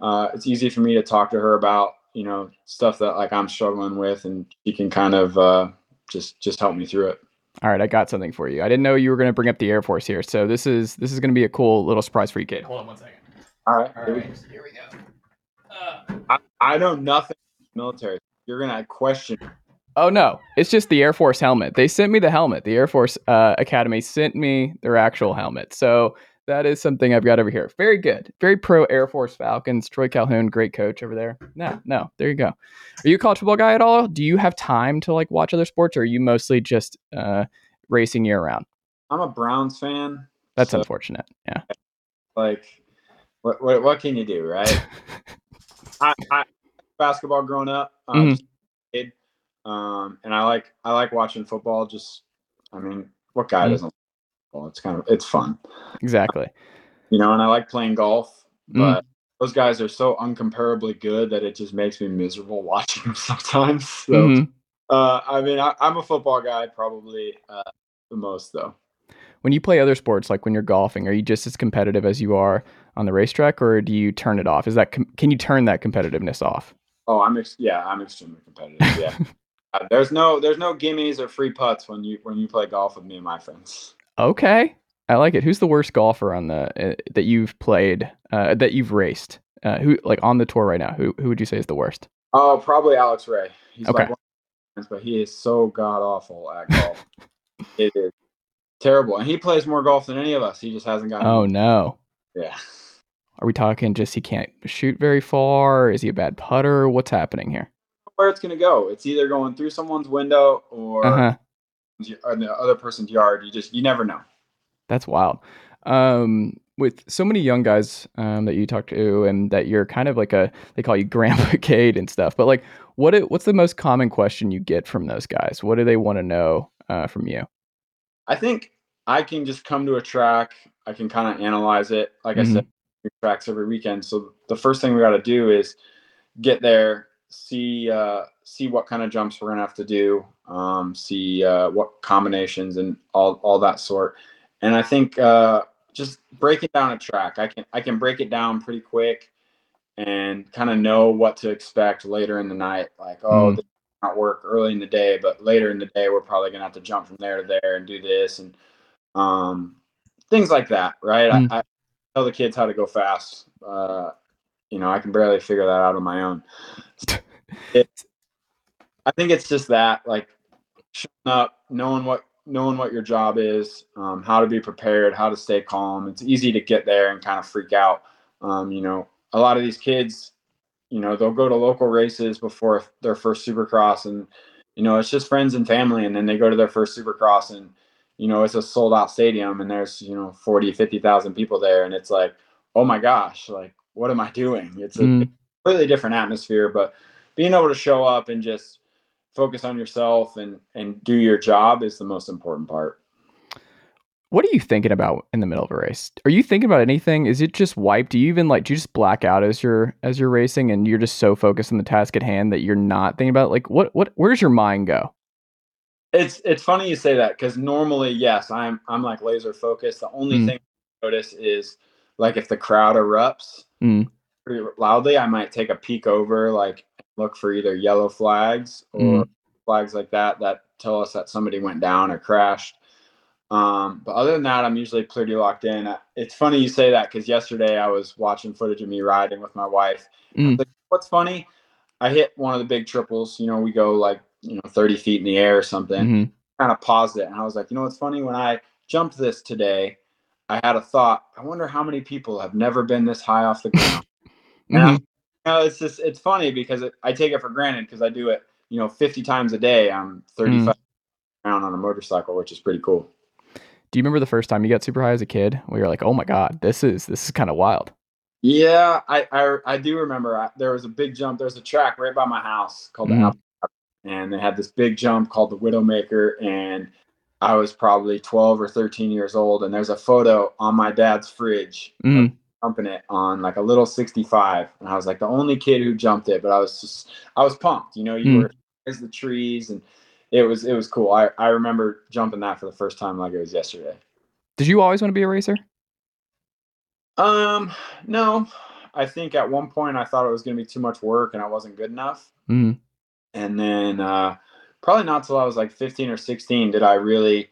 uh, it's easy for me to talk to her about you know stuff that like I'm struggling with, and she can kind of uh, just just help me through it. All right, I got something for you. I didn't know you were going to bring up the Air Force here, so this is this is going to be a cool little surprise for you, kid. Hold on one second. All right, All here we right, here we go. Uh, I, I know nothing military. You're gonna question. oh no, it's just the Air Force helmet. They sent me the helmet. The Air Force uh, Academy sent me their actual helmet. So that is something I've got over here. Very good. Very pro Air Force Falcons. Troy Calhoun, great coach over there. No, no, there you go. Are you a college football guy at all? Do you have time to like watch other sports, or are you mostly just uh, racing year round? I'm a Browns fan. That's so, unfortunate. Yeah. like what, what what can you do, right? [laughs] I, I basketball growing up, um, Mhm. kid, um, and I like I like watching football. Just, I mean, what guy Mhm. doesn't? like football? It's kind of it's fun, Exactly. you know. And I like playing golf, Mm. but those guys are so uncomparably good that it just makes me miserable [laughs] watching them sometimes. So, Mhm. uh, I mean, I, I'm a football guy, probably uh, the most though. When you play other sports, like when you're golfing, are you just as competitive as you are on the racetrack, or do you turn it off? Is that com- can you turn that competitiveness off? Oh, I'm ex- yeah, I'm extremely competitive. Yeah, [laughs] Uh, there's no there's no gimmies or free putts when you when you play golf with me and my friends. Okay, I like it. Who's the worst golfer on the uh, that you've played uh, that you've raced? Uh, who like on the tour right now? Who who would you say is the worst? Oh, probably Alex Ray. He's Okay. like one of my friends, but he is so god awful at golf. it is terrible, and he plays more golf than any of us. He just hasn't gotten. Oh no, yeah. Are we talking just he can't shoot very far? Is he a bad putter? What's happening here? Where it's gonna go? It's either going through someone's window or Uh huh. or the other person's yard. You just you never know. That's wild. Um, with so many young guys um, that you talk to, and that you're kind of like a they call you Grandpa [laughs] Cade and stuff. But like, what what's the most common question you get from those guys? What do they want to know uh, from you? I think I can just come to a track. I can kind of analyze it. Like Mhm. I said, new tracks every weekend. So the first thing we got to do is get there, see uh, see what kind of jumps we're gonna have to do, um, see uh, what combinations and all all that sort. And I think uh, just breaking down a track, I can I can break it down pretty quick and kind of know what to expect later in the night. Like, oh, Mm. this not work early in the day, but later in the day, we're probably gonna have to jump from there to there and do this and um, things like that, right? Mm. I, I tell the kids how to go fast. Uh, you know, I can barely figure that out on my own. [laughs] It, I think it's just that, like, showing up, knowing what knowing what your job is, um, how to be prepared, how to stay calm. It's easy to get there and kind of freak out. Um, you know, a lot of these kids, you know, they'll go to local races before their first Supercross, and you know, it's just friends and family, and then they go to their first Supercross, and you know, it's a sold out stadium, and there's you know 40, 50,000 people there, and it's like, oh my gosh, like what am I doing? It's a Mm. completely different atmosphere, but being able to show up and just focus on yourself and and do your job is the most important part. What are you thinking about in the middle of a race? Are you thinking about anything? Is it just wiped? Do you even like do you just black out as you're as you're racing and you're just so focused on the task at hand that you're not thinking about like what what where does your mind go? It's it's funny you say that because normally, yes, I'm I'm like laser focused. The only Mm. thing I notice is like if the crowd erupts Mm. pretty loudly, I might take a peek over, like look for either yellow flags or Mm. flags like that that tell us that somebody went down or crashed. Um, but other than that, I'm usually pretty locked in. It's funny you say that because yesterday I was watching footage of me riding with my wife. Mm. Like, what's funny? I hit one of the big triples. You know, we go like you know 30 feet in the air or something. Mhm. Kind of paused it, and I was like, you know, what's funny? When I jumped this today, I had a thought. I wonder how many people have never been this high off the ground. Mhm. you know, it's just it's funny because it, I take it for granted because I do it, you know, 50 times a day. I'm 35 around on a motorcycle, which is pretty cool. Do you remember the first time you got super high as a kid? Where you're like, "Oh my god, this is this is kind of wild." Yeah, I I, I do remember. I, there was a big jump. There's a track right by my house called Mhm. the Apple, Park, and they had this big jump called the Widowmaker, and I was probably 12 or 13 years old, and there's a photo on my dad's fridge Mhm. jumping it on like a little 65, and I was like the only kid who jumped it, but I was just I was pumped. You know, you Mm. were as the trees, and it was it was cool. I I remember jumping that for the first time like it was yesterday. Did you always want to be a racer? Um, no. I think at one point I thought it was going to be too much work and I wasn't good enough. Mhm. And then uh, probably not till I was like 15 or 16 did I really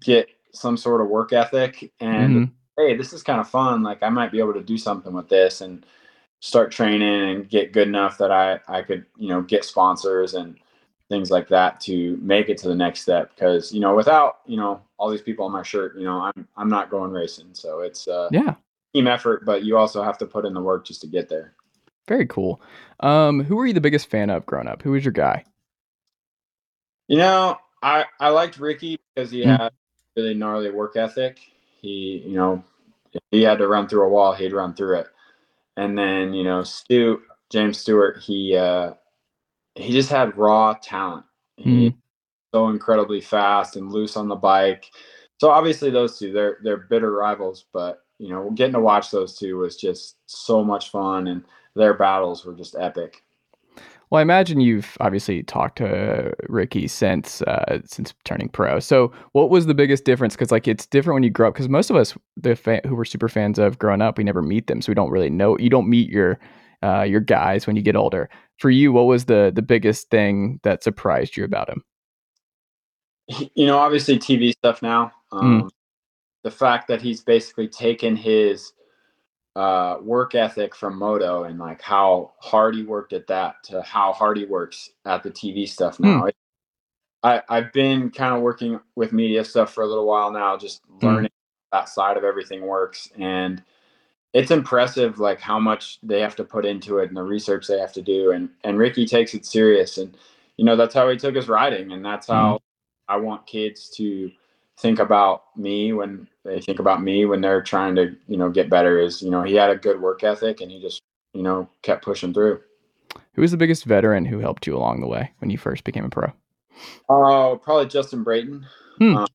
get some sort of work ethic and Mhm. hey, this is kind of fun. Like I might be able to do something with this and start training and get good enough that I I could you know get sponsors and things like that to make it to the next step. Because you know without you know all these people on my shirt, you know I'm I'm not going racing. So it's uh, Yeah. team effort, but you also have to put in the work just to get there. Very cool. Um, who were you the biggest fan of growing up? Who was your guy? You know, I I liked Ricky because he Mm. had really gnarly work ethic. He, you know, he had to run through a wall, he'd run through it. And then, you know, Stu, James Stewart, he uh he just had raw talent. He so incredibly fast and loose on the bike. So obviously those two, they're they're bitter rivals, but you know, getting to watch those two was just so much fun and their battles were just epic. Well, I imagine you've obviously talked to Ricky since uh, since turning pro. So, what was the biggest difference? Because like it's different when you grow up. Because most of us, the fan, who were super fans of growing up, we never meet them, so we don't really know. You don't meet your uh, your guys when you get older. For you, what was the the biggest thing that surprised you about him? you know, obviously TV stuff now. Um, The fact that he's basically taken his uh, work ethic from Moto and like how hard he worked at that to how hard he works at the TV stuff hmm. now. It- I, I've been kind of working with media stuff for a little while now, just hmm. learning that side of everything works. And it's impressive like how much they have to put into it and the research they have to do. And and Ricky takes it serious. And you know, that's how he took his riding. And that's hmm. how I want kids to think about me when they think about me when they're trying to, you know, get better is, you know, he had a good work ethic and he just, you know, kept pushing through. Who was the biggest veteran who helped you along the way when you first became a pro? Oh, probably Justin Brayton. Hmm. Um,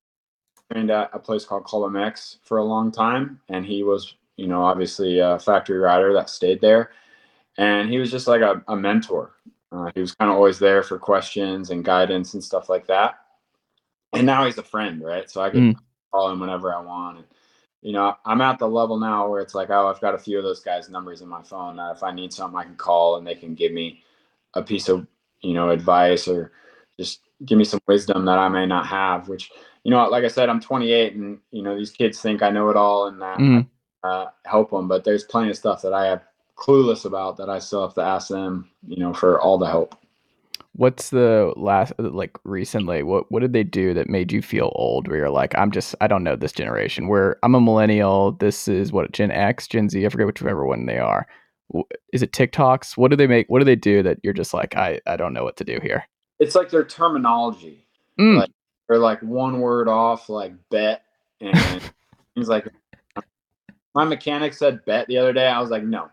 trained at a place called ClubMX for a long time, and he was, you know, obviously a factory rider that stayed there, and he was just like a, a mentor. Uh, he was kind of always there for questions and guidance and stuff like that. And now he's a friend, right? So I can Mm. call him whenever I want. And you know, I'm at the level now where it's like, oh, I've got a few of those guys' numbers in my phone that if I need something, I can call and they can give me a piece of, you know, advice or just give me some wisdom that I may not have. Which, you know, like I said, I'm 28, and you know, these kids think I know it all and that Mhm. uh, help them, but there's plenty of stuff that I have clueless about that I still have to ask them, you know, for all the help. What's the last like recently? What what did they do that made you feel old? Where you're like, I'm just I don't know this generation. Where I'm a millennial. This is what Gen X, Gen Z. I forget whichever one they are. Is it TikToks? What do they make? What do they do that you're just like, I I don't know what to do here. It's like their terminology. Mm. Like they're like one word off, like bet and [laughs] he's like. My mechanic said bet the other day. I was like, no,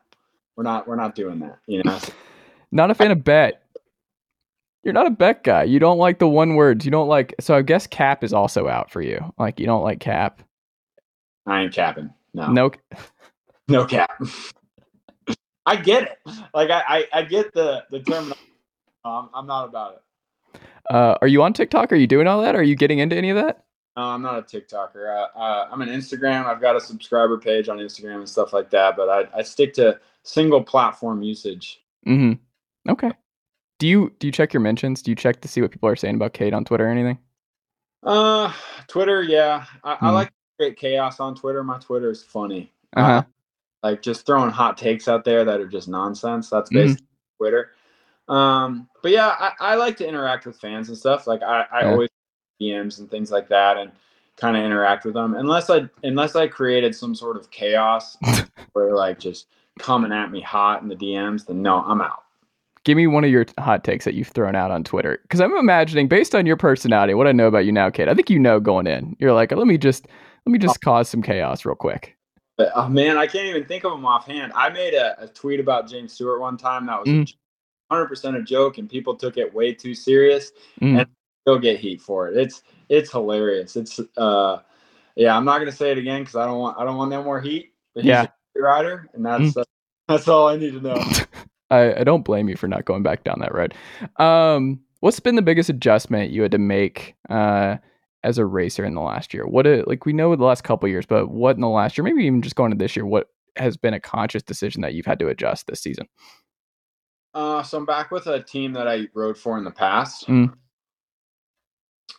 we're not. We're not doing that. You know. [laughs] Not a fan of bet. You're not a bet guy. You don't like the one words. You don't like. So I guess cap is also out for you. Like you don't like cap. I ain't capping. No. No. [laughs] No cap. [laughs] I get it. Like I, I, I get the the term. Um, I'm not about it. Uh, are you on TikTok? Are you doing all that? Are you getting into any of that? No, I'm not a TikToker. Uh, uh, I'm an Instagram. I've got a subscriber page on Instagram and stuff like that. But I, I stick to single platform usage. Mm-hmm. Okay. Do you do you check your mentions? Do you check to see what people are saying about Cade on Twitter or anything? Uh, Twitter, yeah. I, I Hmm. like to create chaos on Twitter. My Twitter is funny. Uh huh. like just throwing hot takes out there that are just nonsense. That's Mhm. basically Twitter. Um, but yeah, I, I like to interact with fans and stuff. Like I, I Yeah. always DMs and things like that, and kind of interact with them. Unless I unless I created some sort of chaos [laughs] where like just coming at me hot in the DMs, then no, I'm out. Give me one of your hot takes that you've thrown out on Twitter, because I'm imagining, based on your personality, what I know about you now, Cade. I think you know going in. You're like, let me just let me just cause some chaos real quick. But oh man, I can't even think of them offhand. I made a, a tweet about James Stewart one time that was Mm. 100% a joke, and people took it way too serious. Mm. And still get heat for it. It's it's hilarious. It's uh, yeah. I'm not gonna say it again because I don't want I don't want no more heat. But he's Yeah. a rider, and that's uh, [laughs] that's all I need to know. [laughs] I, I don't blame you for not going back down that road. Um, what's been the biggest adjustment you had to make uh, as a racer in the last year? What a, like we know the last couple years, but what in the last year, maybe even just going to this year, what has been a conscious decision that you've had to adjust this season? Uh, so I'm back with a team that I rode for in the past, Mm.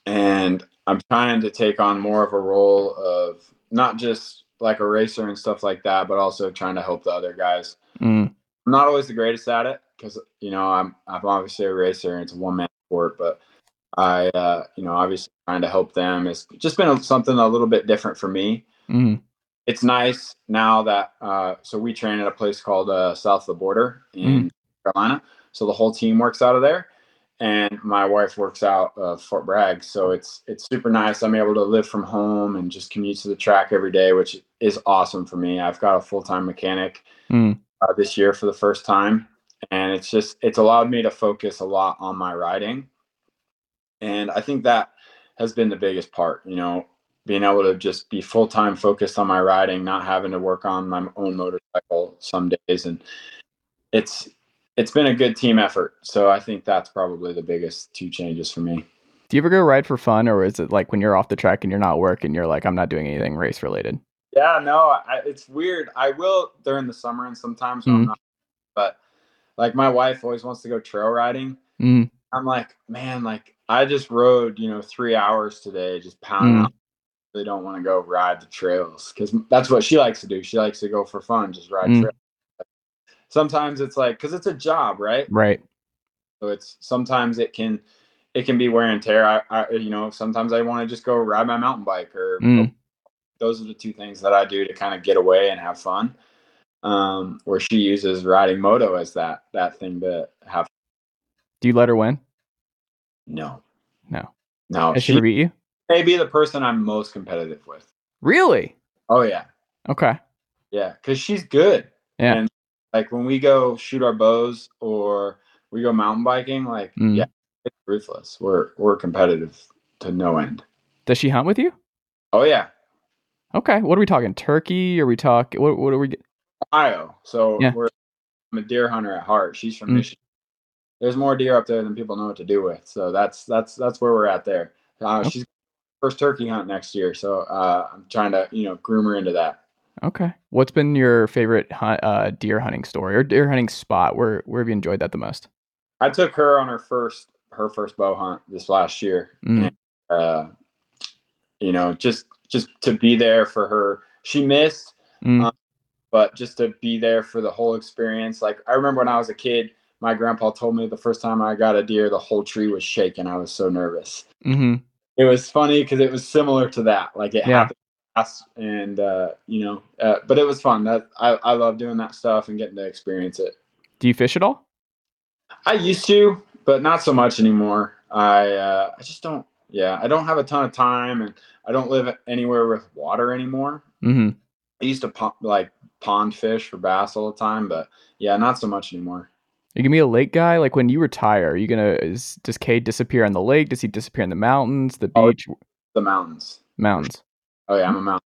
and I'm trying to take on more of a role of not just like a racer and stuff like that, but also trying to help the other guys. Mm. I'm not always the greatest at it because you know I'm I'm obviously a racer and it's a one man sport, but I uh, you know obviously trying to help them. It's just been something a little bit different for me. Mm. It's nice now that uh, so we train at a place called uh, South of the Border in Carolina, so the whole team works out of there, and my wife works out of Fort Bragg, so it's it's super nice. I'm able to live from home and just commute to the track every day, which is awesome for me. I've got a full time mechanic Mm. Uh, this year for the first time, and it's just it's allowed me to focus a lot on my riding, and I think that has been the biggest part. You know, being able to just be full time focused on my riding, not having to work on my own motorcycle some days, and it's it's been a good team effort. So I think that's probably the biggest two changes for me. Do you ever go ride for fun, or is it like when you're off the track and you're not working, you're like, I'm not doing anything race related? Yeah, no, I, it's weird. I will during the summer and sometimes when I'm Mhm. not, but like my wife always wants to go trail riding. Mm. I'm like, man, like I just rode, you know, three hours today, just pounding Mm. out. They don't want to go ride the trails because that's what she likes to do. She likes to go for fun, just ride Mm. trails. Sometimes it's like because it's a job, right? Right. So it's sometimes it can it can be wear and tear. I, I you know sometimes I want to just go ride my mountain bike or Mm. Those are the two things that I do to kind of get away and have fun. Um, where she uses riding moto as that that thing to have. Do you let her win? No, No. no. Has she She beat you? may be the person I'm most competitive with. Really? Oh yeah, Okay. yeah, because she's good. Yeah. And like when we go shoot our bows or we go mountain biking, like Mm. yeah, it's ruthless. We're we're competitive to no end. Does she hunt with you? Oh yeah, Okay. What are we talking? Turkey? Are we talking? What, what are we? Ohio. So Yeah. we're I'm a deer hunter at heart. She's from Mm. Michigan. There's more deer up there than people know what to do with. So that's that's that's where we're at there. Uh, Okay. She's first turkey hunt next year, so uh, I'm trying to you know groom her into that. Okay. What's been your favorite hunt, uh, deer hunting story or deer hunting spot? Where where have you enjoyed that the most? I took her on her first her first bow hunt this last year. Mm. And, uh, you know, just just to be there for her. She missed, Mm. Um, but just to be there for the whole experience. Like I remember when I was a kid, my grandpa told me the first time I got a deer, the whole tree was shaking. I was so nervous. hmm It was funny because it was similar to that. Like it Yeah. happened fast, and uh, you know, uh, but it was fun. That I I love doing that stuff and getting to experience it. Do you fish at all? I used to, but not so much anymore. I uh, I just don't. Yeah, I don't have a ton of time, and I don't live anywhere with water anymore. hmm I used to like pond fish for bass all the time, but yeah, not so much anymore. You gonna be a lake guy? Like when you retire, are you gonna is, does Cade disappear on the lake? Does he disappear in the mountains, the Oh, beach, The mountains. mountains? Oh yeah, I'm a mountain.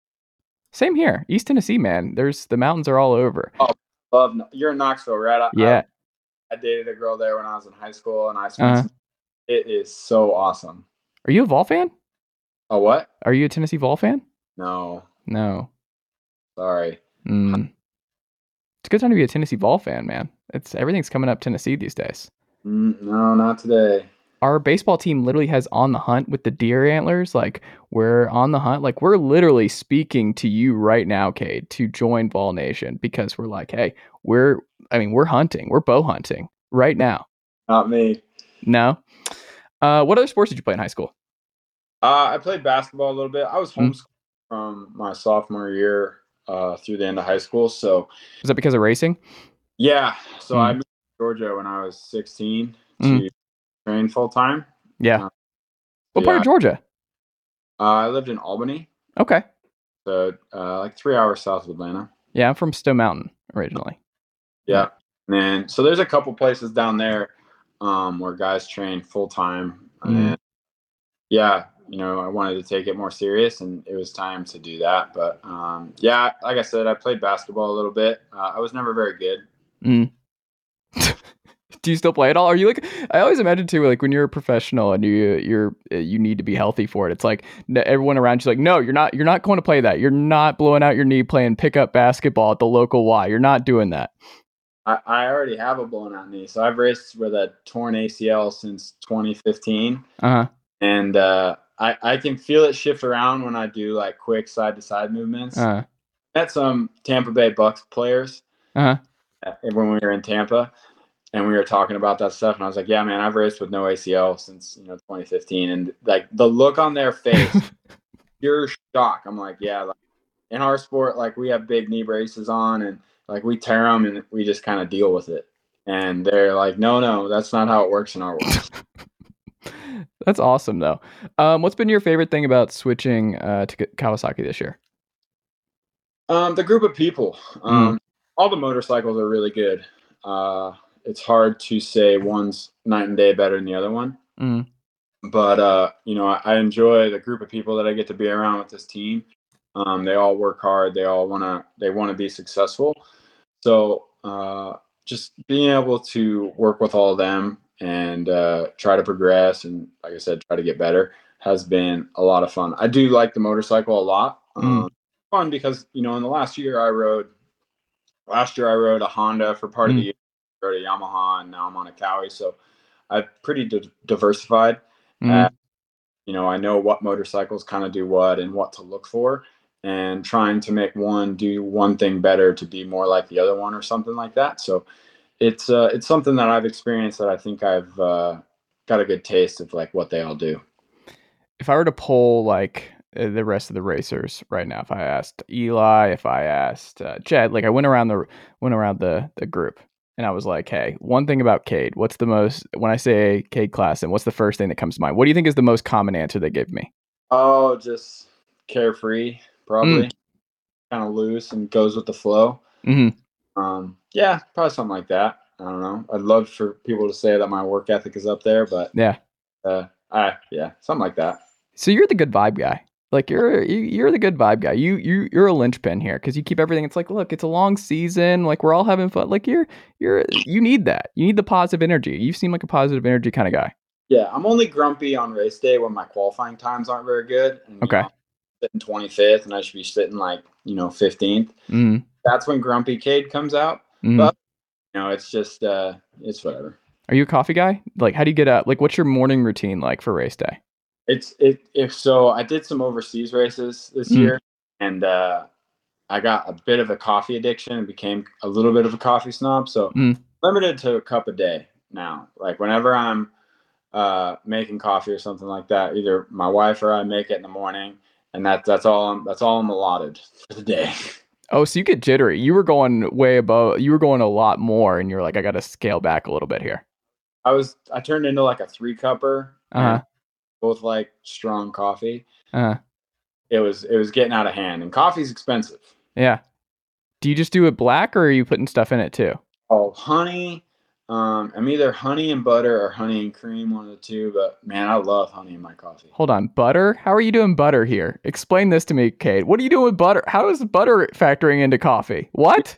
Same here, East Tennessee, man. There's the mountains are all over. Love. You're in Knoxville, right? I, Yeah. I, I dated a girl there when I was in high school, and I spent. Uh-huh. Some, it is so awesome. Are you a Vol fan? Oh what? Are you a Tennessee Vol fan? No, No. sorry. Mm. It's a good time to be a Tennessee Vol fan, man. It's everything's coming up Tennessee these days. Mm, no, not today. Our baseball team literally has on the hunt with the deer antlers. Like we're on the hunt. Like we're literally speaking to you right now, Cade, to join Vol Nation because we're like, hey, we're I mean, we're hunting. We're bow hunting right now. Not me. No. Uh, what other sports did you play in high school? Uh, I played basketball a little bit. I was Mm. homeschooled from my sophomore year uh, through the end of high school. So Was that because of racing? yeah, so Mm. I moved to Georgia when I was 16 Mm. to train full time. Yeah. Uh, what part of Georgia? Uh, I lived in Albany, Okay. so uh, like three hours south of Atlanta. Yeah, I'm from Stone Mountain originally. Yeah, and then so there's a couple places down there um, where guys train full time, Mhm. and yeah, you know, I wanted to take it more serious, and it was time to do that. But um, yeah, like I said, I played basketball a little bit. Uh, I was never very good. Mm. [laughs] Do you still play at all? Are you like? I always imagine too, like when you're a professional and you you're you need to be healthy for it. It's like everyone around you's like, no, you're not. You're not going to play that. You're not blowing out your knee playing pickup basketball at the local Y. You're not doing that. I, I already have a blown out knee, so I've raced with a torn ACL since 2015, Uh huh. and uh, I I can feel it shift around when I do like quick side to side movements. Uh Met some Tampa Bay Bucks players huh. uh, when we were in Tampa, and we were talking about that stuff, and I was like, "Yeah, man, I've raced with no ACL since you know 2015," and like the look on their face, [laughs] pure shock. I'm like, "Yeah." Like, in our sport, like we have big knee braces on, and like we tear them, and we just kind of deal with it. And they're like, "No, no, that's not how it works in our world." [laughs] That's awesome though. Um, what's been your favorite thing about switching uh, to Kawasaki this year? Um, the group of people. Um, All the motorcycles are really good. Uh, it's hard to say one's night and day better than the other one. Mm. But uh, you know, I, I enjoy the group of people that I get to be around with this team. Um, they all work hard. They all wanna they wanna be successful. So uh, just being able to work with all of them and uh, try to progress and like I said, try to get better has been a lot of fun. I do like the motorcycle a lot. Um, fun because you know in the last year I rode last year I rode a Honda for part of the Mm. year, rode a Yamaha, and now I'm on a Kawi. So I'm pretty di- diversified. Mm. Uh, you know, I know what motorcycles kind of do what and what to look for, and trying to make one do one thing better to be more like the other one or something like that. So it's uh, it's something that I've experienced that I think I've uh, got a good taste of like what they all do. if I were to poll like uh, the rest of the racers right now, if I asked Eli, if I asked uh, Jett, like I went around the went around the the group and I was like, hey, one thing about Cade, what's the most when I say Cade Clason what's the first thing that comes to mind? What do you think is the most common answer they give me? Oh, just carefree, probably kind of loose and goes with the flow. hmm Um, yeah, probably something like that. I don't know. I'd love for people to say that my work ethic is up there, but Yeah. uh, I yeah, something like that. So you're the good vibe guy. Like you're you, you're the good vibe guy. You you you're a linchpin here because you keep everything. It's like, look, it's a long season. Like we're all having fun. Like you're you're you need that. You need the positive energy. You seem like a positive energy kind of guy. Yeah, I'm only grumpy on race day when my qualifying times aren't very good. And, you Okay. know, I'm sitting 25th, and I should be sitting like you know 15th. Mm, That's when Grumpy Cade comes out. mm. But- You know, it's just uh, it's whatever. Are you a coffee guy? Like, how do you get up? Like, what's your morning routine like for race day? It's it if so I did some overseas races this Mm. year and uh I got a bit of a coffee addiction and became a little bit of a coffee snob. So limited to a cup a day now. Like whenever I'm uh making coffee or something like that, either my wife or I make it in the morning and that that's all I'm that's all I'm allotted for the day. Oh, so you get jittery. You were going way above. You were going a lot more, and you're like, I got to scale back a little bit here. I was I turned into like a three cupper. Uh-huh. Both like strong coffee. Uh-huh. It was it was getting out of hand and coffee's expensive. yeah. Do you just do it black, or are you putting stuff in it too? Oh, honey. Um, I'm either honey and butter or honey and cream, one of the two. But man, I love honey in my coffee. Hold on, butter. How are you doing butter here? Explain this to me, Cade. What are you doing with butter? How is butter factoring into coffee? What?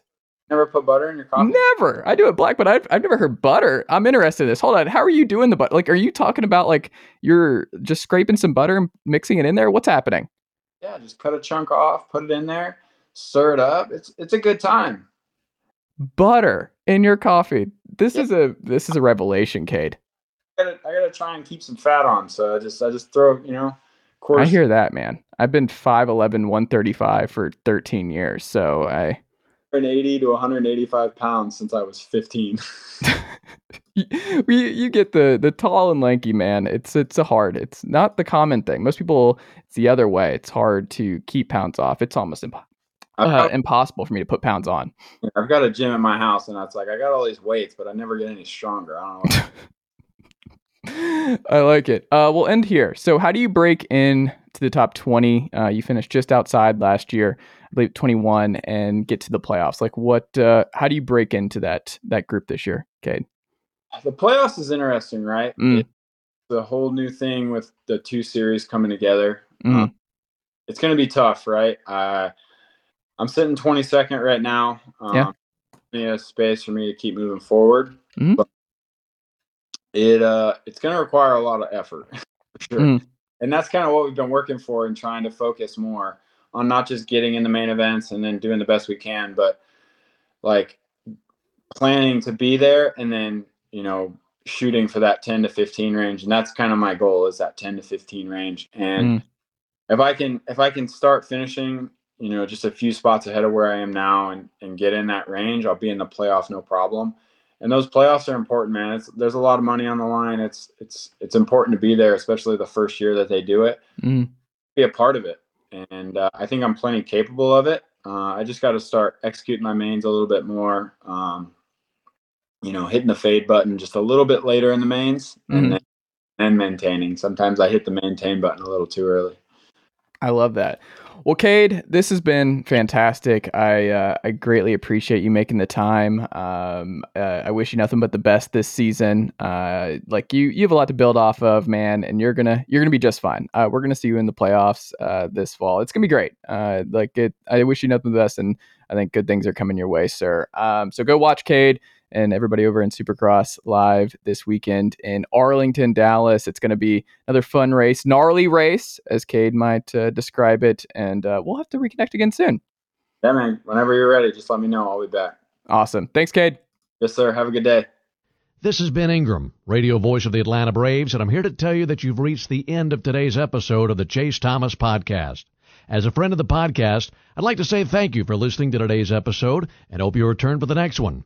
Never put butter in your coffee? Never. I do it black, but I've, I've never heard butter. I'm interested in this. Hold on. How are you doing the butter? Like, are you talking about like you're just scraping some butter and mixing it in there? What's happening? Yeah, just cut a chunk off, put it in there, stir it up. It's it's a good time. Butter in your coffee. This Yep. is a this is a revelation, Cade. I gotta, I gotta try and keep some fat on, so I just I just throw you know, course. I hear that, man. I've been 5'11, 135 for 13 years. So I 180 to 185 pounds since I was 15. [laughs] [laughs] you, you get the the tall and lanky man. It's it's a hard. It's not the common thing. Most people it's the other way. It's hard to keep pounds off. It's almost impo- I've, uh, impossible for me to put pounds on. I've got a gym at my house, and it's like I got all these weights, but I never get any stronger. I don't know. [laughs] I like it. Uh, we'll end here. So, how do you break in to the top 20? Uh, you finished just outside last year, I believe 21, and get to the playoffs. Like, what? Uh, how do you break into that that group this year, Cade? the playoffs is interesting, right? Mm. It's a whole new thing with the two series coming together. Mhm. Um, it's going to be tough, right? I'm sitting 22nd right now. Um, Yeah. plenty of space for me to keep moving forward. Mhm. But it uh it's going to require a lot of effort [laughs] for sure. Mm. And that's kind of what we've been working for and trying to focus more on not just getting in the main events and then doing the best we can, but like planning to be there and then, you know, shooting for that 10 to 15 range. And that's kind of my goal is that 10 to 15 range. And Mm. if I can if I can start finishing, you know, just a few spots ahead of where I am now and and get in that range, I'll be in the playoff no problem. And those playoffs are important, man. It's, there's a lot of money on the line. It's it's it's important to be there, especially the first year that they do it. Mm. Be a part of it, and uh, I think I'm plenty capable of it. Uh, I just got to start executing my mains a little bit more. Um, you know, hitting the fade button just a little bit later in the mains, Mhm. and then and maintaining. Sometimes I hit the maintain button a little too early. I love that. Well, Cade, this has been fantastic. I uh, I greatly appreciate you making the time. Um, uh, I wish you nothing but the best this season. Uh, like you, you have a lot to build off of, man, and you're gonna you're gonna be just fine. Uh, we're gonna see you in the playoffs uh, this fall. It's gonna be great. Uh, like it, I wish you nothing but the best, and I think good things are coming your way, sir. Um, so go watch Cade and everybody over in Supercross live this weekend in Arlington, Dallas. It's going to be another fun race, gnarly race, as Cade might uh, describe it. And uh, we'll have to reconnect again soon. Yeah, man. Whenever you're ready, just let me know. I'll be back. Awesome. Thanks, Cade. Yes, sir. Have a good day. This is Ben Ingram, radio voice of the Atlanta Braves, and I'm here to tell you that you've reached the end of today's episode of the Chase Thomas Podcast. As a friend of the podcast, I'd like to say thank you for listening to today's episode and hope you return for the next one.